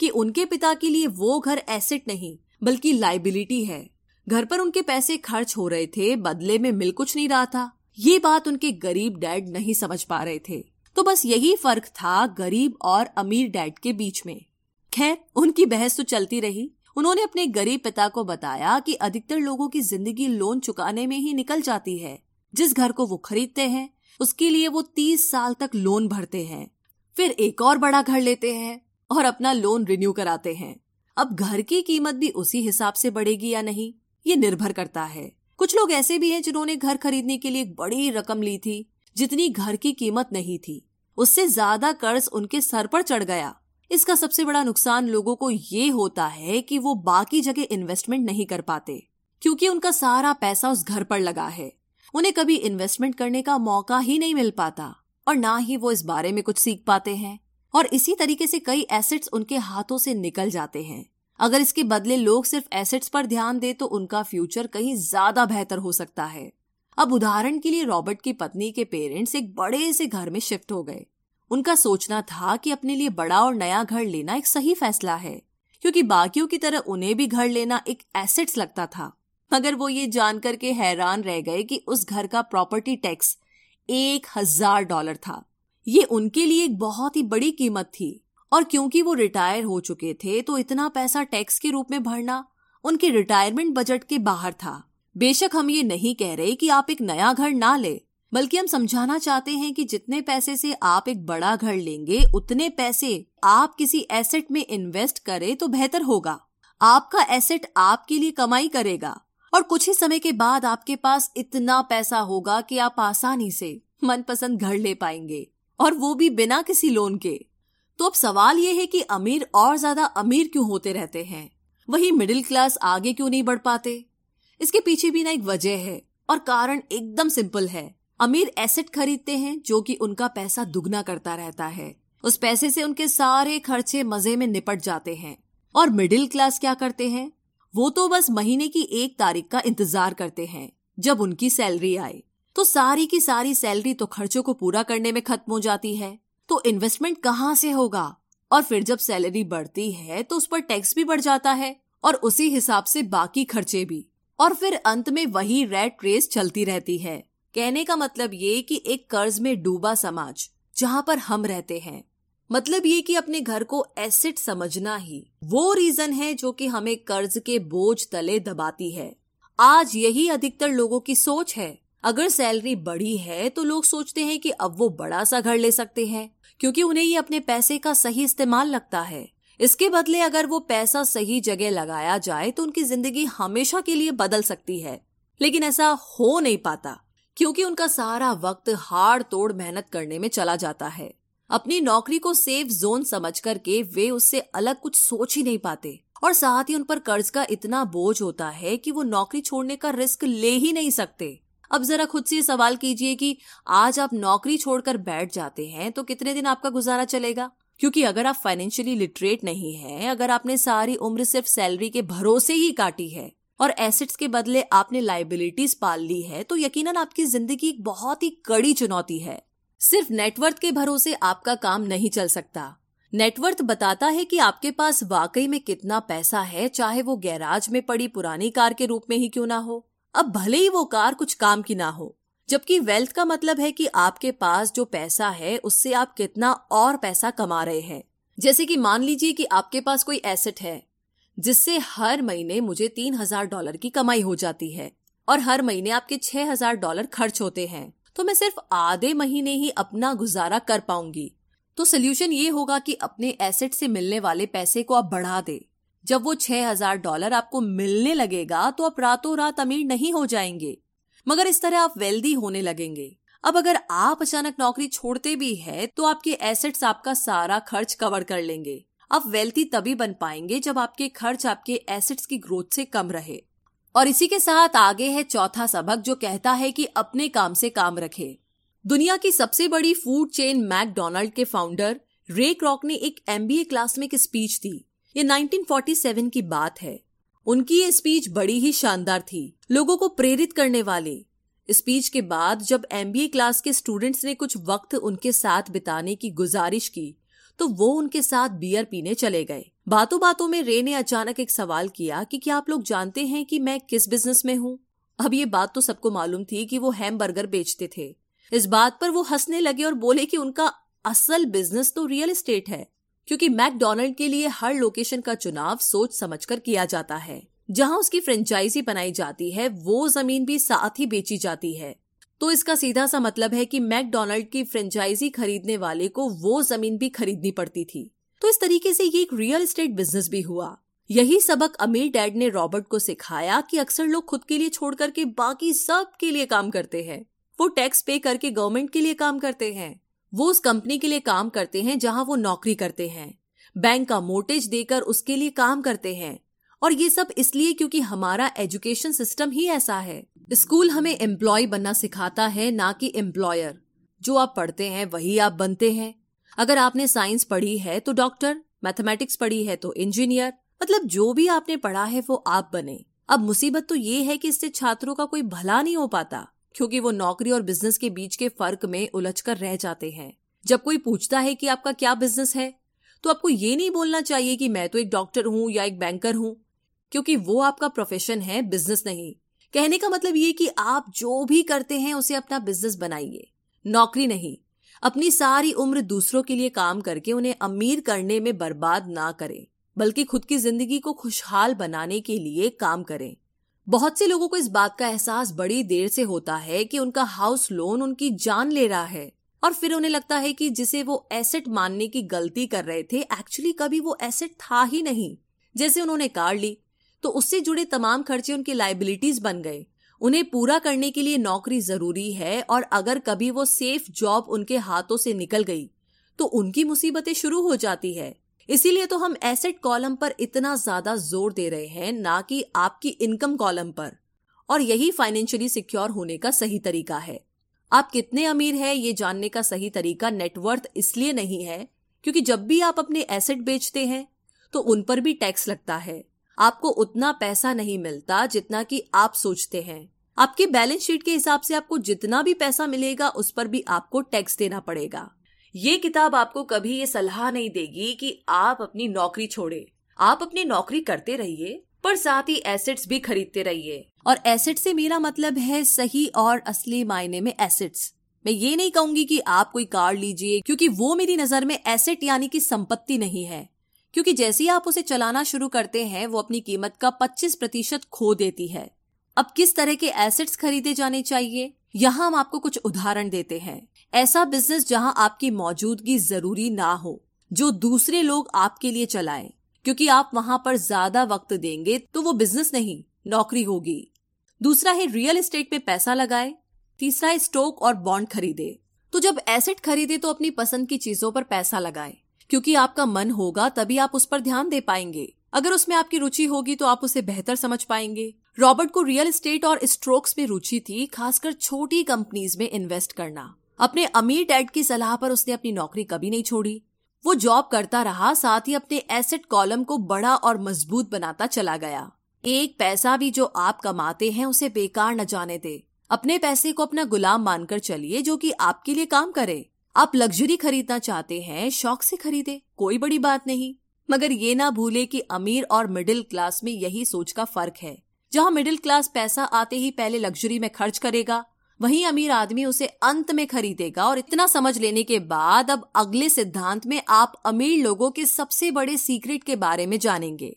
कि उनके पिता के लिए वो घर एसेट नहीं, बल्कि लाइबिलिटी है। घर पर उनके पैसे खर्च हो रहे थे, बदले में मिल कुछ नहीं रहा था। ये बात उनके गरीब डैड नहीं समझ पा रहे थे। तो बस यही फ़र्क था गरीब और अमीर डैड के बीच में। खैर, उनकी बहस तो चलती रही। उन्होंने अपने गरीब पिता को बताया कि अधिकतर लोगों की ज़िंदगी लोन चुकाने में ही निकल जाती है। जिस घर को वो खरीदते हैं, उसके लिए वो तीस साल तक लोन भरते हैं। फिर एक और बड़ा घर लेते हैं और अपना लोन रिन्यू कराते हैं। अब घर की कीमत भी उसी हिसाब से बढ़ेगी या नहीं, ये निर्भर करता है। कुछ लोग ऐसे भी हैं जिन्होंने घर खरीदने के लिए बड़ी रकम ली थी, जितनी घर की कीमत नहीं थी। उससे ज़्यादा कर्ज उनके सर पर चढ़ गया। इसका सबसे बड़ा नुकसान लोगों को ये होता है कि वो बाकी जगह इन्वेस्टमेंट नहीं कर पाते, क्योंकि उनका सारा पैसा उस घर पर लगा है। उन्हें कभी इन्वेस्टमेंट करने का मौका ही नहीं मिल पाता, और ना ही वो इस बारे में कुछ सीख पाते हैं। और इसी तरीके से कई एसेट्स उनके हाथों से निकल जाते हैं। अगर इसके बदले लोग सिर्फ़ एसेट्स पर ध्यान दे तो उनका फ्यूचर कहीं ज़्यादा बेहतर हो सकता है। अब उदाहरण के लिए रॉबर्ट की पत्नी के पेरेंट्स एक बड़े से घर में शिफ्ट हो गए। उनका सोचना था कि अपने लिए बड़ा और नया घर लेना एक सही फैसला है, क्योंकि बाकियों की तरह उन्हें भी घर लेना एक एसेट्स लगता था। मगर वो ये जानकर के हैरान रह गए कि उस घर का प्रॉपर्टी टैक्स एक हज़ार डॉलर था। ये उनके लिए एक बहुत ही बड़ी कीमत थी, और क्योंकि वो रिटायर हो चुके थे तो इतना पैसा टैक्स के रूप में भरना उनके रिटायरमेंट बजट के बाहर था। बेशक हम ये नहीं कह रहे कि आप एक नया घर ना ले बल्कि हम समझाना चाहते हैं कि जितने पैसे से आप एक बड़ा घर लेंगे, उतने पैसे आप किसी एसेट में इन्वेस्ट करें तो बेहतर होगा। आपका एसेट आपके लिए कमाई करेगा और कुछ ही समय के बाद आपके पास इतना पैसा होगा कि आप आसानी से मनपसंद घर ले पाएँगे और वो भी बिना किसी लोन के। तो अब सवाल ये है कि अमीर और ज़्यादा अमीर क्यों होते रहते हैं? वही मिडिल क्लास आगे क्यों नहीं बढ़ पाते? इसके पीछे भी ना एक वजह है और कारण एकदम सिंपल है। अमीर एसेट खरीदते हैं जो कि उनका पैसा दुगना करता रहता है। उस पैसे से उनके सारे खर्चे मज़े में निपट जाते हैं। और मिडिल क्लास क्या करते हैं? वो तो बस महीने की एक तारीख का इंतज़ार करते हैं, जब उनकी सैलरी आए। तो सारी की सारी सैलरी तो खर्चों को पूरा करने में खत्म हो जाती है। तो इन्वेस्टमेंट कहाँ से होगा? और फिर जब सैलरी बढ़ती है तो उस पर टैक्स भी बढ़ जाता है, और उसी हिसाब से बाकी खर्चे भी। और फिर अंत में वही रेड रेस चलती रहती है। कहने का मतलब ये कि एक कर्ज में डूबा समाज, जहाँ पर हम रहते हैं। मतलब ये कि अपने घर को एसेट समझना ही। वो रीजन है जो कि हमें कर्ज के बोझ तले दबाती है। आज यही अधिकतर लोगों की सोच है। अगर सैलरी बड़ी है तो लोग सोचते हैं कि अब वो बड़ा सा घर ले सकते हैं, क्योंकि उन्हें ये अपने पैसे का सही इस्तेमाल लगता है। इसके बदले अगर वो पैसा सही जगह लगाया जाए तो उनकी ज़िंदगी हमेशा के लिए बदल सकती है। लेकिन ऐसा हो नहीं पाता। क्योंकि उनका सारा वक्त हाड़ तोड़ मेहनत करने में चला जाता है। अपनी नौकरी को सेफ़ जोन समझ करके वे उससे अलग कुछ सोच ही नहीं पाते। और साथ ही उन पर कर्ज का इतना बोझ होता है कि वो नौकरी छोड़ने का रिस्क ले ही नहीं सकते। अब जरा खुद से सवाल कीजिए कि आज आप नौकरी छोड़कर बैठ जाते हैं तो कितने दिन आपका गुजारा चलेगा? क्योंकि अगर आप फाइनेंशियली लिटरेट नहीं हैं, अगर आपने सारी उम्र सिर्फ़ सैलरी के भरोसे ही काटी है और एसेट्स के बदले आपने लाइबिलिटीज पाल ली है तो यकीनन आपकी ज़िंदगी एक बहुत ही कड़ी चुनौती है। सिर्फ़ नेटवर्थ के भरोसे आपका काम नहीं चल सकता। नेटवर्थ बताता है कि आपके पास वाकई में कितना पैसा है, चाहे वो गैराज में पड़ी पुरानी कार के रूप में ही क्यों ना हो। अब भले ही वो कार कुछ काम की ना हो, जबकि वेल्थ का मतलब है कि आपके पास जो पैसा है, उससे आप कितना और पैसा कमा रहे हैं। जैसे कि मान लीजिए कि आपके पास कोई एसेट है जिससे हर महीने मुझे तीन हज़ार डॉलर की कमाई हो जाती है और हर महीने आपके छह हज़ार डॉलर खर्च होते हैं। तो मैं सिर्फ़ आधे महीने ही अपना गुजारा कर पाऊँगी। तो सोल्यूशन ये होगा कि अपने एसेट से मिलने वाले पैसे को आप बढ़ा दे। जब वो छह हज़ार डॉलर आपको मिलने लगेगा तो आप रातों रात अमीर नहीं हो जाएँगे। मगर इस तरह आप वेल्दी होने लगेंगे। अब अगर आप अचानक नौकरी छोड़ते भी है तो आपके एसेट्स आपका सारा खर्च कवर कर लेंगे। आप वेल्थी तभी बन पाएँगे जब आपके खर्च आपके एसेट्स की ग्रोथ से कम रहे। और इसी के साथ आगे है चौथा सबक जो कहता है कि अपने काम से काम रखे। दुनिया की सबसे बड़ी फ़ूड चेन मैकडोनाल्ड के फाउंडर रे क्रॉक ने एक एमबीए क्लास में एक स्पीच दी। ये 1947 की बात है। उनकी ये स्पीच बड़ी ही शानदार थी। लोगों को प्रेरित करने वाली। स्पीच के बाद जब एमबीए क्लास के स्टूडेंट्स ने कुछ वक्त उनके साथ बिताने की गुजारिश की तो वो उनके साथ बियर पीने चले गए। बातों बातों में रे ने अचानक एक सवाल किया कि क्या आप लोग जानते हैं कि मैं किस बिज़नेस में हूँ? अब ये बात तो सबको मालूम थी कि वो हैम बर्गर बेचते थे। इस बात पर वो हंसने लगे और बोले कि उनका असल बिज़नेस तो रियल एस्टेट है, क्योंकि मैकडोनल्ड के लिए हर लोकेशन का चुनाव सोच समझकर किया जाता है। जहाँ उसकी फ्रेंचाइजी बनाई जाती है, वो ज़मीन भी साथ ही बेची जाती है। तो इसका सीधा सा मतलब है कि मैकडोनल्ड की फ्रेंचाइजी खरीदने वाले को वो ज़मीन भी खरीदनी पड़ती थी। तो इस तरीके से ये एक रियल एस्टेट बिज़नेस भी हुआ। यही सबक अमीर डैड ने रॉबर्ट को सिखाया कि अक्सर लोग खुद के लिए छोड़ करके बाकी सब के लिए काम करते हैं। वो टैक्स पे करके गवर्नमेंट के लिए काम करते हैं। वो उस कंपनी के लिए काम करते हैं जहाँ वो नौकरी करते हैं। बैंक का मोटेज देकर उसके लिए काम करते हैं। और ये सब इसलिए क्योंकि हमारा एजुकेशन सिस्टम ही ऐसा है। स्कूल हमें एम्प्लॉय बनना सिखाता है, ना कि एम्प्लॉयर जो आप पढ़ते हैं, वही आप बनते हैं। अगर आपने साइंस पढ़ी है तो डॉक्टर मैथमेटिक्स पढ़ी है तो इंजीनियर मतलब जो भी आपने पढ़ा है, वो आप बने। अब मुसीबत तो ये है कि इससे छात्रों का कोई भला नहीं हो पाता, क्योंकि वो नौकरी और बिज़नेस के बीच के फ़र्क में उलझ कर रह जाते हैं। जब कोई पूछता है कि आपका क्या बिज़नेस है तो आपको ये नहीं बोलना चाहिए कि मैं तो एक डॉक्टर हूँ या एक बैंकर हूँ, क्योंकि वो आपका प्रोफेशन है बिज़नेस नहीं। कहने का मतलब ये कि आप जो भी करते हैं, उसे अपना बिज़नेस बनाइए। नौकरी नहीं। अपनी सारी उम्र दूसरों के लिए काम करके उन्हें अमीर करने में बर्बाद ना करें, बल्कि खुद की ज़िंदगी को खुशहाल बनाने के लिए काम करें। बहुत से लोगों को इस बात का एहसास बड़ी देर से होता है कि उनका हाउस लोन उनकी जान ले रहा है, और फिर उन्हें लगता है कि जिसे वो एसेट मानने की गलती कर रहे थे एक्चुअली कभी वो एसेट था ही नहीं। जैसे उन्होंने कार ली तो उससे जुड़े तमाम खर्चे उनकी लाइबिलिटीज बन गए। उन्हें पूरा करने के लिए नौकरी ज़रूरी है और अगर कभी वो सेफ़ जॉब उनके हाथों से निकल गई तो उनकी मुसीबतें शुरू हो जाती है। इसीलिए तो हम एसेट कॉलम पर इतना ज़्यादा ज़ोर दे रहे हैं, ना कि आपकी इनकम कॉलम पर। और यही फाइनेंशियली सिक्योर होने का सही तरीका है। आप कितने अमीर हैं, ये जानने का सही तरीका नेटवर्थ इसलिए नहीं है, क्योंकि जब भी आप अपने एसेट बेचते हैं तो उन पर भी टैक्स लगता है। आपको उतना पैसा नहीं मिलता जितना कि आप सोचते हैं। आपके बैलेंस शीट के हिसाब से आपको जितना भी पैसा मिलेगा, उस पर भी आपको टैक्स देना पड़ेगा। ये किताब आपको कभी ये सलाह नहीं देगी कि आप अपनी नौकरी छोड़े। आप अपनी नौकरी करते रहिए, पर साथ ही एसेट्स भी खरीदते रहिए। और एसेट से मेरा मतलब है सही और असली मायने में एसेट्स मैं ये नहीं कहूँगी कि आप कोई कार लीजिए, क्योंकि वो मेरी नज़र में एसेट यानी कि संपत्ति नहीं है। क्योंकि जैसे ही आप उसे चलाना शुरू करते हैं, वो अपनी कीमत का 25 प्रतिशत खो देती है। अब किस तरह के एसेट्स खरीदे जाने चाहिए? यहाँ हम आपको कुछ उदाहरण देते हैं। ऐसा बिज़नेस जहाँ आपकी मौजूदगी ज़रूरी ना हो, जो दूसरे लोग आपके लिए चलाएँ। क्योंकि आप वहाँ पर ज़्यादा वक्त देंगे तो वो बिज़नेस नहीं, नौकरी होगी। दूसरा है रियल एस्टेट में पैसा लगाए। तीसरा है स्टॉक और बॉन्ड खरीदे। तो जब एसेट खरीदे तो अपनी पसंद की चीज़ों पर पैसा लगाए। क्योंकि आपका मन होगा तभी आप उस पर ध्यान दे पाएँगे। अगर उसमें आपकी रुचि होगी तो आप उसे बेहतर समझ पाएँगे। रॉबर्ट को रियल एस्टेट और स्ट्रोक्स में रुचि थी, खासकर छोटी कंपनीज़ में इन्वेस्ट करना। अपने अमीर डैड की सलाह पर उसने अपनी नौकरी कभी नहीं छोड़ी। वो जॉब करता रहा, साथ ही अपने एसेट कॉलम को बड़ा और मज़बूत बनाता चला गया। एक पैसा भी जो आप कमाते हैं, उसे बेकार न जाने दे। अपने पैसे को अपना गुलाम मानकर चलिए, जो कि आपके लिए काम करे। आप लग्जरी खरीदना चाहते हैं, शौक से खरीदे, कोई बड़ी बात नहीं। मगर ये ना भूले कि अमीर और मिडिल क्लास में यही सोच का फ़र्क है। जहाँ मिडिल क्लास पैसा आते ही पहले लग्जरी में खर्च करेगा, वहीं अमीर आदमी उसे अंत में खरीदेगा और इतना समझ लेने के बाद अब अगले सिद्धांत में आप अमीर लोगों के सबसे बड़े सीक्रेट के बारे में जानेंगे।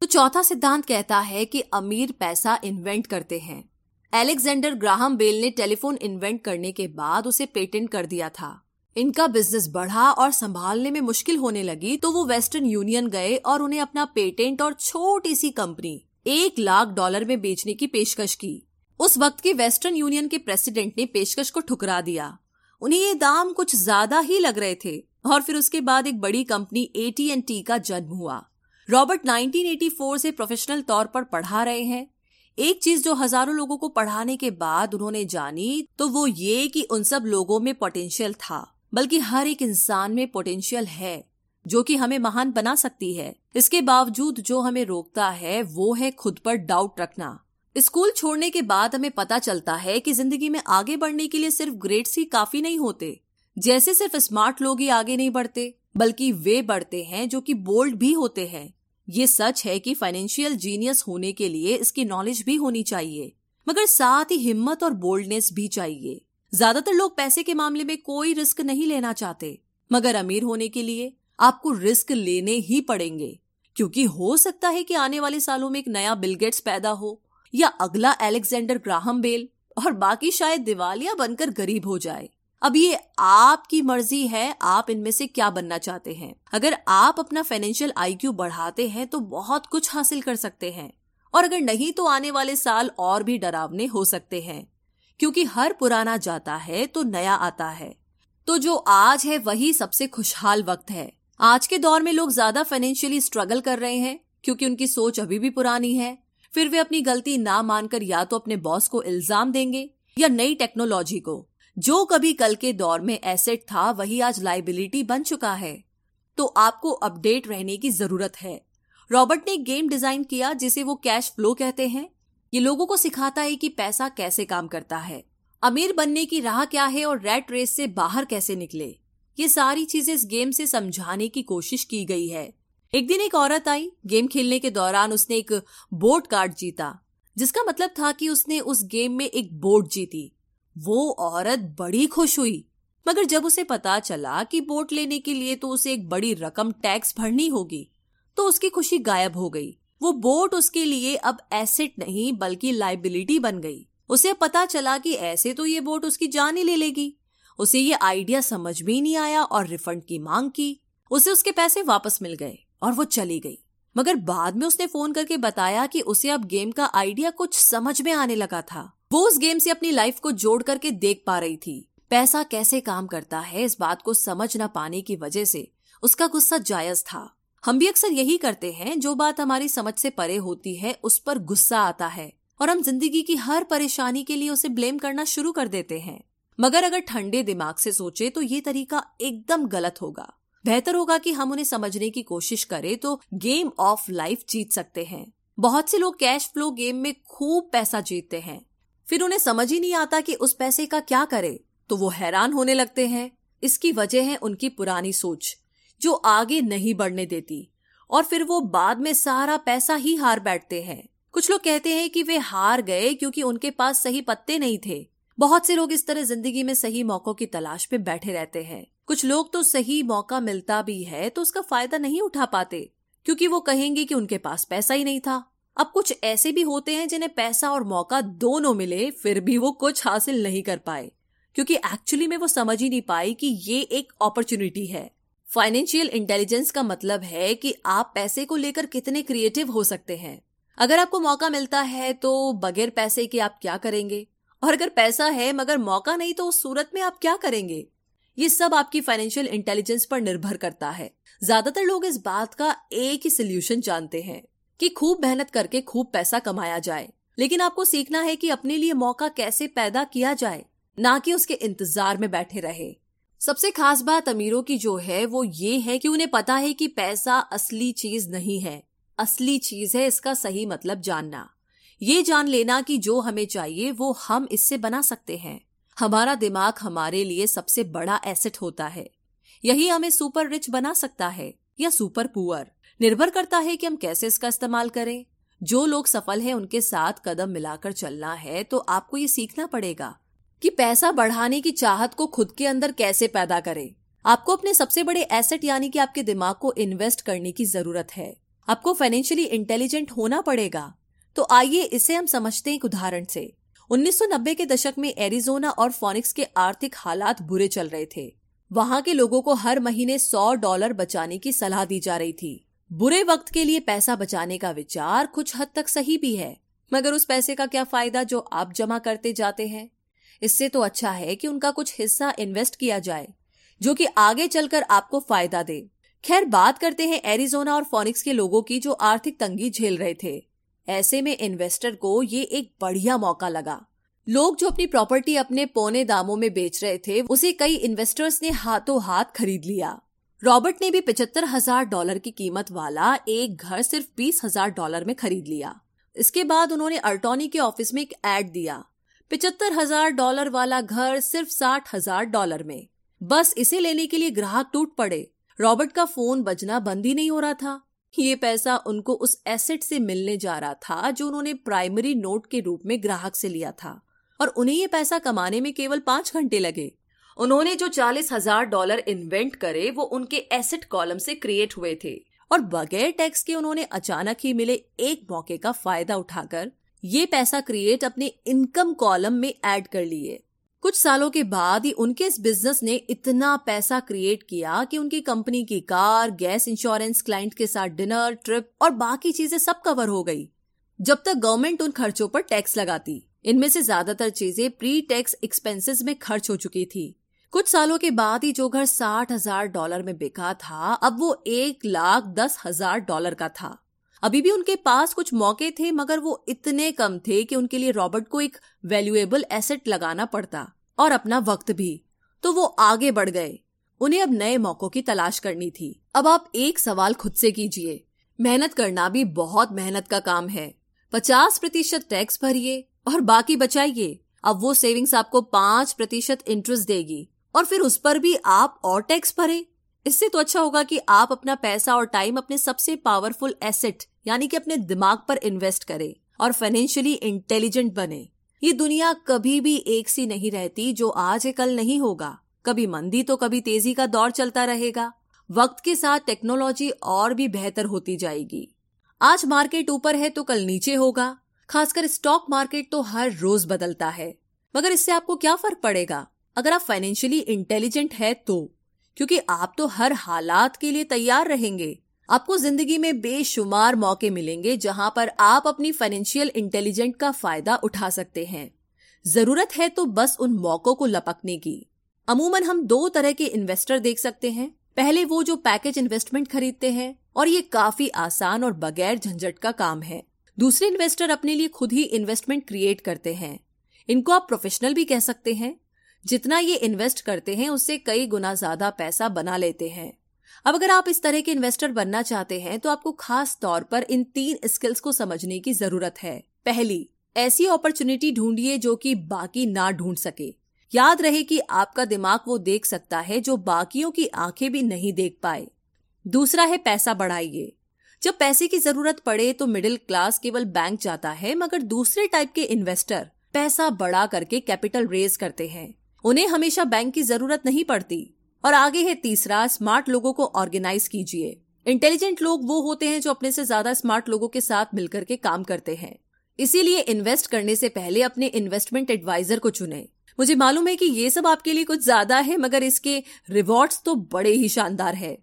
तो चौथा सिद्धांत कहता है कि अमीर पैसा इन्वेंट करते हैं। एलेक्जेंडर ग्राहम बेल ने टेलीफोन इन्वेंट करने के बाद उसे पेटेंट कर दिया था। इनका बिज़नेस बढ़ा और संभालने में मुश्किल होने लगी तो वो वेस्टर्न यूनियन गए और उन्हें अपना पेटेंट और छोटी सी कंपनी एक लाख डॉलर में बेचने की पेशकश की। उस वक्त के वेस्टर्न यूनियन के प्रेसिडेंट ने पेशकश को ठुकरा दिया। उन्हें ये दाम कुछ ज़्यादा ही लग रहे थे और फिर उसके बाद एक बड़ी कंपनी एंड टी का जन्म हुआ। रॉबर्ट 1984 से प्रोफेशनल तौर पर पढ़ा रहे हैं। एक चीज़ जो हज़ारों लोगों को पढ़ाने के बाद उन्होंने जानी तो वो ये कि उन सब लोगों में पोटेंशियल था। बल्कि हर एक इंसान में पोटेंशियल है, जो कि हमें महान बना सकती है। इसके बावजूद जो हमें रोकता है, वो है खुद पर डाउट रखना। स्कूल छोड़ने के बाद हमें पता चलता है कि ज़िंदगी में आगे बढ़ने के लिए सिर्फ़ ग्रेड्स ही काफ़ी नहीं होते। जैसे सिर्फ़ स्मार्ट लोग ही आगे नहीं बढ़ते, बल्कि वे बढ़ते हैं जो कि बोल्ड भी होते हैं। ये सच है कि फाइनेंशियल जीनियस होने के लिए इसकी नॉलेज भी होनी चाहिए, मगर साथ ही हिम्मत और बोल्डनेस भी चाहिए। ज़्यादातर लोग पैसे के मामले में कोई रिस्क नहीं लेना चाहते, मगर अमीर होने के लिए आपको रिस्क लेने ही पड़ेंगे, क्योंकि हो सकता है कि आने वाले सालों में एक नया बिलगेट्स पैदा हो या अगला एलेक्जेंडर ग्राहम बेल और बाकी शायद दिवालिया बनकर गरीब हो जाए। अब ये आपकी मर्ज़ी है, आप इनमें से क्या बनना चाहते हैं। अगर आप अपना फाइनेंशियल आईक्यू बढ़ाते हैं तो बहुत कुछ हासिल कर सकते हैं, और अगर नहीं तो आने वाले साल और भी डरावने हो सकते हैं। क्योंकि हर पुराना जाता है तो नया आता है। तो जो आज है वही सबसे खुशहाल वक्त है। आज के दौर में लोग ज़्यादा फाइनेंशियली स्ट्रगल कर रहे हैं क्योंकि उनकी सोच अभी भी पुरानी है। फिर वे अपनी गलती ना मानकर या तो अपने बॉस को इल्ज़ाम देंगे या नई टेक्नोलॉजी को। जो कभी कल के दौर में एसेट था, वही आज लाइबिलिटी बन चुका है। तो आपको अपडेट रहने की ज़रूरत है। रॉबर्ट ने गेम डिज़ाइन किया जिसे वो कैश फ्लो कहते हैं। ये लोगों को सिखाता है कि पैसा कैसे काम करता है। अमीर बनने की राह क्या है और रेड रेस से बाहर कैसे निकले? ये सारी चीज़ें इस गेम से समझाने की कोशिश की गई है। एक दिन एक औरत आई गेम खेलने के दौरान उसने एक बोर्ड कार्ड जीता, जिसका मतलब था कि उसने उस गेम में एक बोट जीती। वो औरत बड़ी खुश हुई, मगर जब उसे पता चला कि बोट लेने के लिए तो उसे एक बड़ी रकम टैक्स भरनी होगी तो उसकी खुशी गायब हो गई। वो बोट उसके लिए अब एसेट नहीं, बल्कि लाइबिलिटी बन गई। उसे पता चला कि ऐसे तो ये बोट उसकी जान ही ले लेगी। उसे ये आइडिया समझ भी नहीं आया और रिफंड की मांग की। उसे उसके पैसे वापस मिल गए और वो चली गई। मगर बाद में उसने फ़ोन करके बताया कि उसे अब गेम का आइडिया कुछ समझ में आने लगा था। वो उस गेम से अपनी लाइफ को जोड़ करके देख पा रही थी। पैसा कैसे काम करता है इस बात को समझ न पाने की वजह से उसका गुस्सा जायज़ था। हम भी अक्सर यही करते हैं, जो बात हमारी समझ से परे होती है, उस पर गुस्सा आता है और हम ज़िंदगी की हर परेशानी के लिए उसे ब्लेम करना शुरू कर देते हैं। मगर अगर ठंडे दिमाग से सोचे तो ये तरीका एकदम गलत होगा। बेहतर होगा कि हम उन्हें समझने की कोशिश करें तो गेम ऑफ़ लाइफ जीत सकते हैं। बहुत से लोग कैश फ्लो गेम में खूब पैसा जीतते हैं। फिर उन्हें समझ ही नहीं आता कि उस पैसे का क्या करे तो वो हैरान होने लगते हैं। इसकी वजह है उनकी पुरानी सोच। जो आगे नहीं बढ़ने देती। और फिर वो बाद में सारा पैसा ही हार बैठते हैं। कुछ लोग कहते हैं कि वे हार गए क्योंकि उनके पास सही पत्ते नहीं थे। बहुत से लोग इस तरह ज़िंदगी में सही मौकों की तलाश में बैठे रहते हैं। कुछ लोग तो सही मौका मिलता भी है तो उसका फ़ायदा नहीं उठा पाते, क्योंकि वो कहेंगे कि उनके पास पैसा ही नहीं था। अब कुछ ऐसे भी होते हैं जिन्हें पैसा और मौका दोनों मिले, फिर भी वो कुछ हासिल नहीं कर पाए, क्योंकि एक्चुअली में वो समझ ही नहीं पाई कि ये एक अपॉर्चुनिटी है। फाइनेंशियल इंटेलिजेंस का मतलब है कि आप पैसे को लेकर कितने क्रिएटिव हो सकते हैं। अगर आपको मौका मिलता है तो बगैर पैसे के आप क्या करेंगे? और अगर पैसा है मगर मौका नहीं तो उस सूरत में आप क्या करेंगे? ये सब आपकी फाइनेंशियल इंटेलिजेंस पर निर्भर करता है। ज़्यादातर लोग इस बात का एक ही सोल्यूशन जानते हैं कि खूब मेहनत करके खूब पैसा कमाया जाए। लेकिन आपको सीखना है कि अपने लिए मौका कैसे पैदा किया जाए, ना कि उसके इंतज़ार में बैठे रहे। सबसे खास बात अमीरों की जो है, वो ये है कि उन्हें पता है कि पैसा असली चीज़ नहीं है। असली चीज़ है, इसका सही मतलब जानना। ये जान लेना कि जो हमें चाहिए, वो हम इससे बना सकते हैं। हमारा दिमाग हमारे लिए सबसे बड़ा एसेट होता है। यही हमें सुपर रिच बना सकता है, या सुपर पुअर। निर्भर करता है कि हम कैसे इसका इस्तेमाल करें। जो लोग सफल हैं, उनके साथ कदम मिलाकर चलना है तो आपको ये सीखना पड़ेगा। कि पैसा बढ़ाने की चाहत को खुद के अंदर कैसे पैदा करें। आपको अपने सबसे बड़े एसेट यानी कि आपके दिमाग को इन्वेस्ट करने की ज़रूरत है। आपको फाइनेंशियली इंटेलिजेंट होना पड़ेगा। तो आइए इसे हम समझते हैं एक उदाहरण से। 1990 के दशक में एरिजोना और फोनिक्स के आर्थिक हालात बुरे चल रहे थे। वहाँ के लोगों को हर महीने 100 डॉलर बचाने की सलाह दी जा रही थी। बुरे वक्त के लिए पैसा बचाने का विचार कुछ हद तक सही भी है। मगर उस पैसे का क्या फ़ायदा जो आप जमा करते जाते हैं? इससे तो अच्छा है कि उनका कुछ हिस्सा इन्वेस्ट किया जाए, जो कि आगे चलकर आपको फ़ायदा दे। खैर, बात करते हैं एरिजोना और फोनिक्स के लोगों की जो आर्थिक तंगी झेल रहे थे। ऐसे में इन्वेस्टर को ये एक बढ़िया मौका लगा। लोग जो अपनी प्रॉपर्टी अपने पौने दामों में बेच रहे थे, उसे कई इन्वेस्टर्स ने हाथों हाथ खरीद लिया। रॉबर्ट ने भी पिछहत्तर हज़ार डॉलर की कीमत वाला एक घर सिर्फ़ बीस हज़ार डॉलर में खरीद लिया। इसके बाद उन्होंने अर्टोनी के ऑफ़िस में एक एड दिया। पिछहत्तर हज़ार डॉलर वाला घर सिर्फ़ साठ हज़ार डॉलर में। बस इसे लेने के लिए ग्राहक टूट पड़े। रॉबर्ट का फ़ोन बजना बंद ही नहीं हो रहा था। ये पैसा उनको उस एसेट से मिलने जा रहा था जो उन्होंने प्राइमरी नोट के रूप में ग्राहक से लिया था। और उन्हें ये पैसा कमाने में केवल पाँच घंटे लगे। उन्होंने जो चालीस हज़ार डॉलर इन्वेंट करे, वो उनके एसेट कॉलम से क्रिएट हुए थे। और बगैर टैक्स के उन्होंने अचानक ही मिले एक मौके का फ़ायदा उठाकर ये पैसा क्रिएट अपने इनकम कॉलम में ऐड कर लिए। कुछ सालों के बाद ही उनके इस बिज़नेस ने इतना पैसा क्रिएट किया कि उनकी कंपनी की कार गैस इंश्योरेंस क्लाइंट के साथ डिनर ट्रिप और बाकी चीज़ें सब कवर हो गई। जब तक गवर्नमेंट उन खर्चों पर टैक्स लगाती। इनमें से ज़्यादातर चीज़ें प्री टैक्स एक्सपेंसेस में खर्च हो चुकी थी। कुछ सालों के बाद ही जो घर साठ हज़ार डॉलर में बिका था, अब वो एक लाख दस हज़ार डॉलर का था। अभी भी उनके पास कुछ मौके थे, मगर वो इतने कम थे कि उनके लिए रॉबर्ट को एक वैल्यूएबल एसेट लगाना पड़ता, और अपना वक्त भी। तो वो आगे बढ़ गए। उन्हें अब नए मौकों की तलाश करनी थी। अब आप एक सवाल खुद से कीजिए। मेहनत करना भी बहुत मेहनत का काम है। पचास प्रतिशत टैक्स भरिए, और बाकी बचाइए। अब वो सेविंग्स आपको पाँच प्रतिशत इंटरेस्ट देगी, और फिर उस पर भी आप और टैक्स भरे। इससे तो अच्छा होगा कि आप अपना पैसा और टाइम अपने सबसे पावरफुल एसेट यानी कि अपने दिमाग पर इन्वेस्ट करें और फाइनेंशियली इंटेलिजेंट बने। ये दुनिया कभी भी एक सी नहीं रहती जो आज है, कल नहीं होगा। कभी मंदी तो कभी तेज़ी का दौर चलता रहेगा। वक्त के साथ टेक्नोलॉजी और भी बेहतर होती जाएगी। आज मार्केट ऊपर है तो कल नीचे होगा। खासकर स्टॉक मार्केट तो हर रोज बदलता है। मगर इससे आपको क्या फ़र्क पड़ेगा? अगर आप फाइनेंशियली इंटेलिजेंट है तो। क्योंकि आप तो हर हालात के लिए तैयार रहेंगे। आपको ज़िंदगी में बेशुमार मौके मिलेंगे जहाँ पर आप अपनी फाइनेंशियल इंटेलिजेंट का फ़ायदा उठा सकते हैं। ज़रूरत है तो बस उन मौकों को लपकने की। अमूमन हम दो तरह के इन्वेस्टर देख सकते हैं। पहले वो जो पैकेज इन्वेस्टमेंट खरीदते हैं, और ये काफ़ी आसान और बगैर झंझट का काम है। दूसरे इन्वेस्टर अपने लिए खुद ही इन्वेस्टमेंट क्रिएट करते हैं। इनको आप प्रोफेशनल भी कह सकते हैं। जितना ये इन्वेस्ट करते हैं, उससे कई गुना ज़्यादा पैसा बना लेते हैं। अब अगर आप इस तरह के इन्वेस्टर बनना चाहते हैं तो आपको खास तौर पर इन तीन स्किल्स को समझने की ज़रूरत है। पहली, ऐसी अपॉर्चुनिटी ढूंढिए जो कि बाकी ना ढूंढ सके। याद रहे कि आपका दिमाग वो देख सकता है जो बाकियों की आँखें भी नहीं देख पाए। दूसरा है पैसा बढ़ाइए। जब पैसे की ज़रूरत पड़े तो मिडिल क्लास केवल बैंक जाता है, मगर दूसरे टाइप के इन्वेस्टर पैसा बढ़ा करके कैपिटल रेज करते हैं। उन्हें हमेशा बैंक की ज़रूरत नहीं पड़ती। और आगे है तीसरा स्मार्ट लोगों को ऑर्गेनाइज कीजिए। इंटेलिजेंट लोग वो होते हैं जो अपने से ज़्यादा स्मार्ट लोगों के साथ मिलकर के काम करते हैं। इसीलिए इन्वेस्ट करने से पहले अपने इन्वेस्टमेंट एडवाइजर को चुने। मुझे मालूम है कि ये सब आपके लिए कुछ ज़्यादा है, मगर इसके रिवॉर्ड्स तो बड़े ही शानदार है।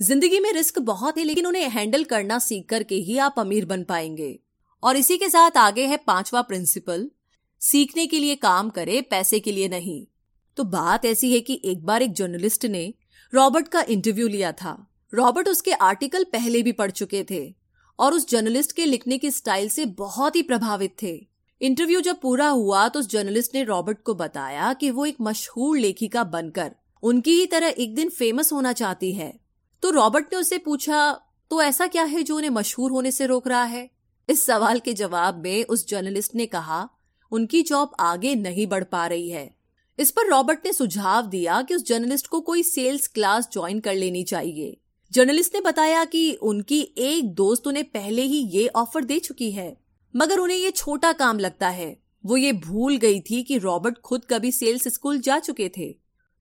ज़िंदगी में रिस्क बहुत है, लेकिन उन्हें हैंडल करना सीख करके ही आप अमीर बन पाएँगे। और इसी के साथ आगे है पांचवा प्रिंसिपल सीखने के लिए काम करे, पैसे के लिए नहीं। तो बात ऐसी है कि एक बार एक जर्नलिस्ट ने रॉबर्ट का इंटरव्यू लिया था। रॉबर्ट उसके आर्टिकल पहले भी पढ़ चुके थे और उस जर्नलिस्ट के लिखने की स्टाइल से बहुत ही प्रभावित थे। इंटरव्यू जब पूरा हुआ तो उस जर्नलिस्ट ने रॉबर्ट को बताया कि वो एक मशहूर लेखिका बनकर उनकी ही तरह एक दिन फ़ेमस होना चाहती है। तो रॉबर्ट ने उससे पूछा तो ऐसा क्या है जो उन्हें मशहूर होने से रोक रहा है? इस सवाल के जवाब में उस जर्नलिस्ट ने कहा, उनकी जॉब आगे नहीं बढ़ पा रही है। इस पर रॉबर्ट ने सुझाव दिया कि उस जर्नलिस्ट को कोई सेल्स क्लास ज्वाइन कर लेनी चाहिए। जर्नलिस्ट ने बताया कि उनकी एक दोस्त उन्हें पहले ही ये ऑफ़र दे चुकी है, मगर उन्हें ये छोटा काम लगता है। वो ये भूल गई थी कि रॉबर्ट खुद कभी सेल्स स्कूल जा चुके थे।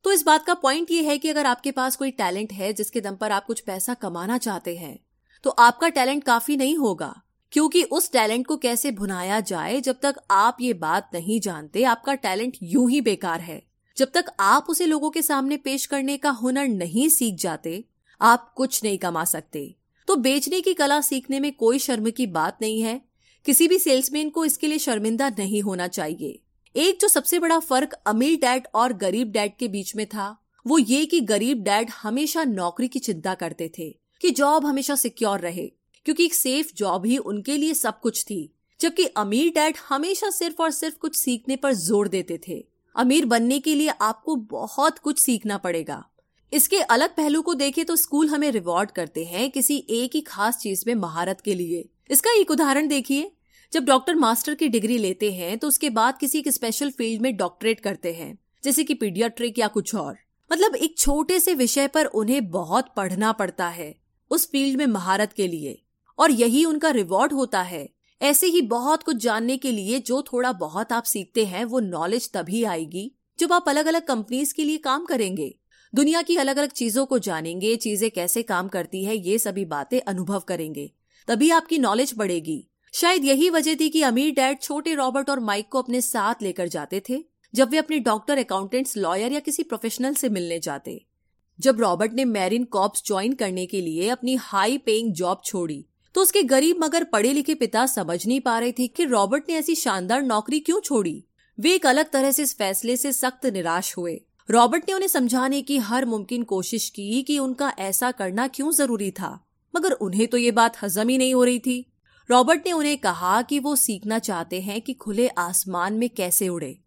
तो इस बात का पॉइंट ये है कि अगर आपके पास कोई टैलेंट है जिसके दम पर आप कुछ पैसा कमाना चाहते हैं तो आपका टैलेंट काफ़ी नहीं होगा। क्योंकि उस टैलेंट को कैसे भुनाया जाए, जब तक आप ये बात नहीं जानते, आपका टैलेंट यूँ ही बेकार है। जब तक आप उसे लोगों के सामने पेश करने का हुनर नहीं सीख जाते, आप कुछ नहीं कमा सकते। तो बेचने की कला सीखने में कोई शर्म की बात नहीं है। किसी भी सेल्समैन को इसके लिए शर्मिंदा नहीं होना चाहिए। एक जो सबसे बड़ा फ़र्क अमीर डैड और गरीब डैड के बीच में था, वो ये कि गरीब डैड हमेशा नौकरी की चिंता करते थे, कि जॉब हमेशा सिक्योर रहे। क्योंकि एक सेफ़ जॉब ही उनके लिए सब कुछ थी। जबकि अमीर डैड हमेशा सिर्फ़ और सिर्फ़ कुछ सीखने पर ज़ोर देते थे। अमीर बनने के लिए आपको बहुत कुछ सीखना पड़ेगा। इसके अलग पहलू को देखें तो स्कूल हमें रिवॉर्ड करते हैं किसी एक ही खास चीज़ में महारत के लिए। इसका एक उदाहरण देखिए। जब डॉक्टर मास्टर की डिग्री लेते हैं तो उसके बाद किसी एक स्पेशल फ़ील्ड में डॉक्टरेट करते हैं, जैसे कि पीडियाट्रिक या कुछ और। मतलब एक छोटे से विषय पर उन्हें बहुत पढ़ना पड़ता है, उस फ़ील्ड में महारत के लिए। और यही उनका रिवॉर्ड होता है। ऐसे ही बहुत कुछ जानने के लिए जो थोड़ा बहुत आप सीखते हैं, वो नॉलेज तभी आएगी, जब आप अलग अलग कंपनीज़ के लिए काम करेंगे। दुनिया की अलग अलग चीज़ों को जानेंगे, चीज़ें कैसे काम करती है, ये सभी बातें अनुभव करेंगे। तभी आपकी नॉलेज बढ़ेगी। शायद यही वजह थी कि अमीर डैड छोटे रॉबर्ट और माइक को अपने साथ लेकर जाते थे, जब वे अपने डॉक्टर अकाउंटेंट्स लॉयर या किसी प्रोफेशनल से मिलने जाते। जब रॉबर्ट ने मैरिन कॉप्स ज्वाइन करने के लिए अपनी हाई पेइंग जॉब छोड़ी तो उसके गरीब मगर पढ़े लिखे पिता समझ नहीं पा रहे थे कि रॉबर्ट ने ऐसी शानदार नौकरी क्यों छोड़ी। वे एक अलग तरह से इस फैसले से सख्त निराश हुए। रॉबर्ट ने उन्हें समझाने की हर मुमकिन कोशिश की कि उनका ऐसा करना क्यों ज़रूरी था, मगर उन्हें तो ये बात हजम ही नहीं हो रही थी। रॉबर्ट ने उन्हें कहा कि वो सीखना चाहते हैं कि खुले आसमान में कैसे उड़े।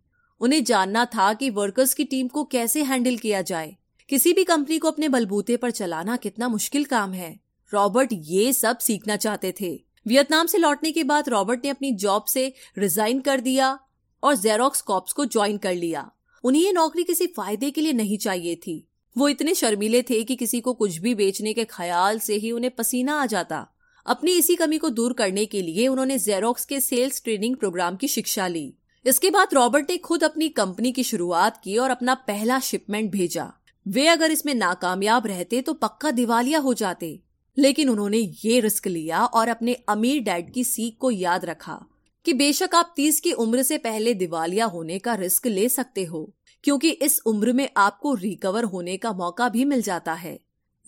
उन्हें जानना था कि वर्कर्स की टीम को कैसे हैंडल किया जाए। किसी भी कंपनी को अपने बलबूते पर चलाना कितना मुश्किल काम है। रॉबर्ट ये सब सीखना चाहते थे। वियतनाम से लौटने के बाद रॉबर्ट ने अपनी जॉब से रिजाइन कर दिया और जेरोक्स कॉप्स को ज्वाइन कर लिया। उन्हें ये नौकरी किसी फ़ायदे के लिए नहीं चाहिए थी। वो इतने शर्मीले थे कि किसी को कुछ भी बेचने के ख्याल से ही उन्हें पसीना आ जाता। अपनी इसी कमी को दूर करने के लिए उन्होंने जेरोक्स के सेल्स ट्रेनिंग प्रोग्राम की शिक्षा ली। इसके बाद रॉबर्ट ने खुद अपनी कंपनी की शुरुआत की और अपना पहला शिपमेंट भेजा। वे अगर इसमें नाकामयाब रहते तो पक्का दिवालिया हो जाते। लेकिन उन्होंने ये रिस्क लिया और अपने अमीर डैड की सीख को याद रखा कि बेशक आप तीस की उम्र से पहले दिवालिया होने का रिस्क ले सकते हो, क्योंकि इस उम्र में आपको रिकवर होने का मौका भी मिल जाता है।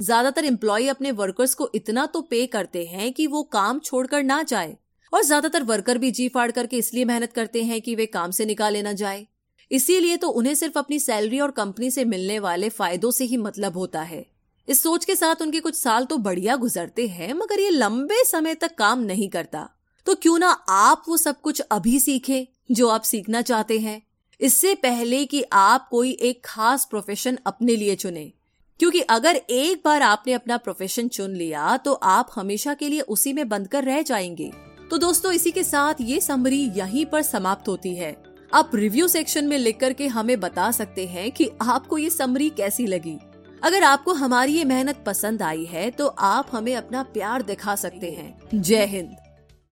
ज़्यादातर एम्प्लॉय अपने वर्कर्स को इतना तो पे करते हैं कि वो काम छोड़कर ना जाए, और ज़्यादातर वर्कर भी जी फाड़ करके इसलिए मेहनत करते हैं कि वे काम से निकाले ना जाए। इसीलिए तो उन्हें सिर्फ़ अपनी सैलरी और कंपनी से मिलने वाले फायदों से ही मतलब होता है। इस सोच के साथ उनके कुछ साल तो बढ़िया गुजरते हैं, मगर ये लंबे समय तक काम नहीं करता। तो क्यों ना आप वो सब कुछ अभी सीखें, जो आप सीखना चाहते हैं। इससे पहले कि आप कोई एक खास प्रोफेशन अपने लिए चुने। क्योंकि अगर एक बार आपने अपना प्रोफेशन चुन लिया तो आप हमेशा के लिए उसी में बंद कर रह जाएँगे। तो दोस्तों, इसी के साथ ये समरी यहीं पर समाप्त होती है। आप रिव्यू सेक्शन में लिख करके हमें बता सकते हैं कि आपको ये समरी कैसी लगी। अगर आपको हमारी ये मेहनत पसंद आई है तो आप हमें अपना प्यार दिखा सकते हैं। जय हिंद।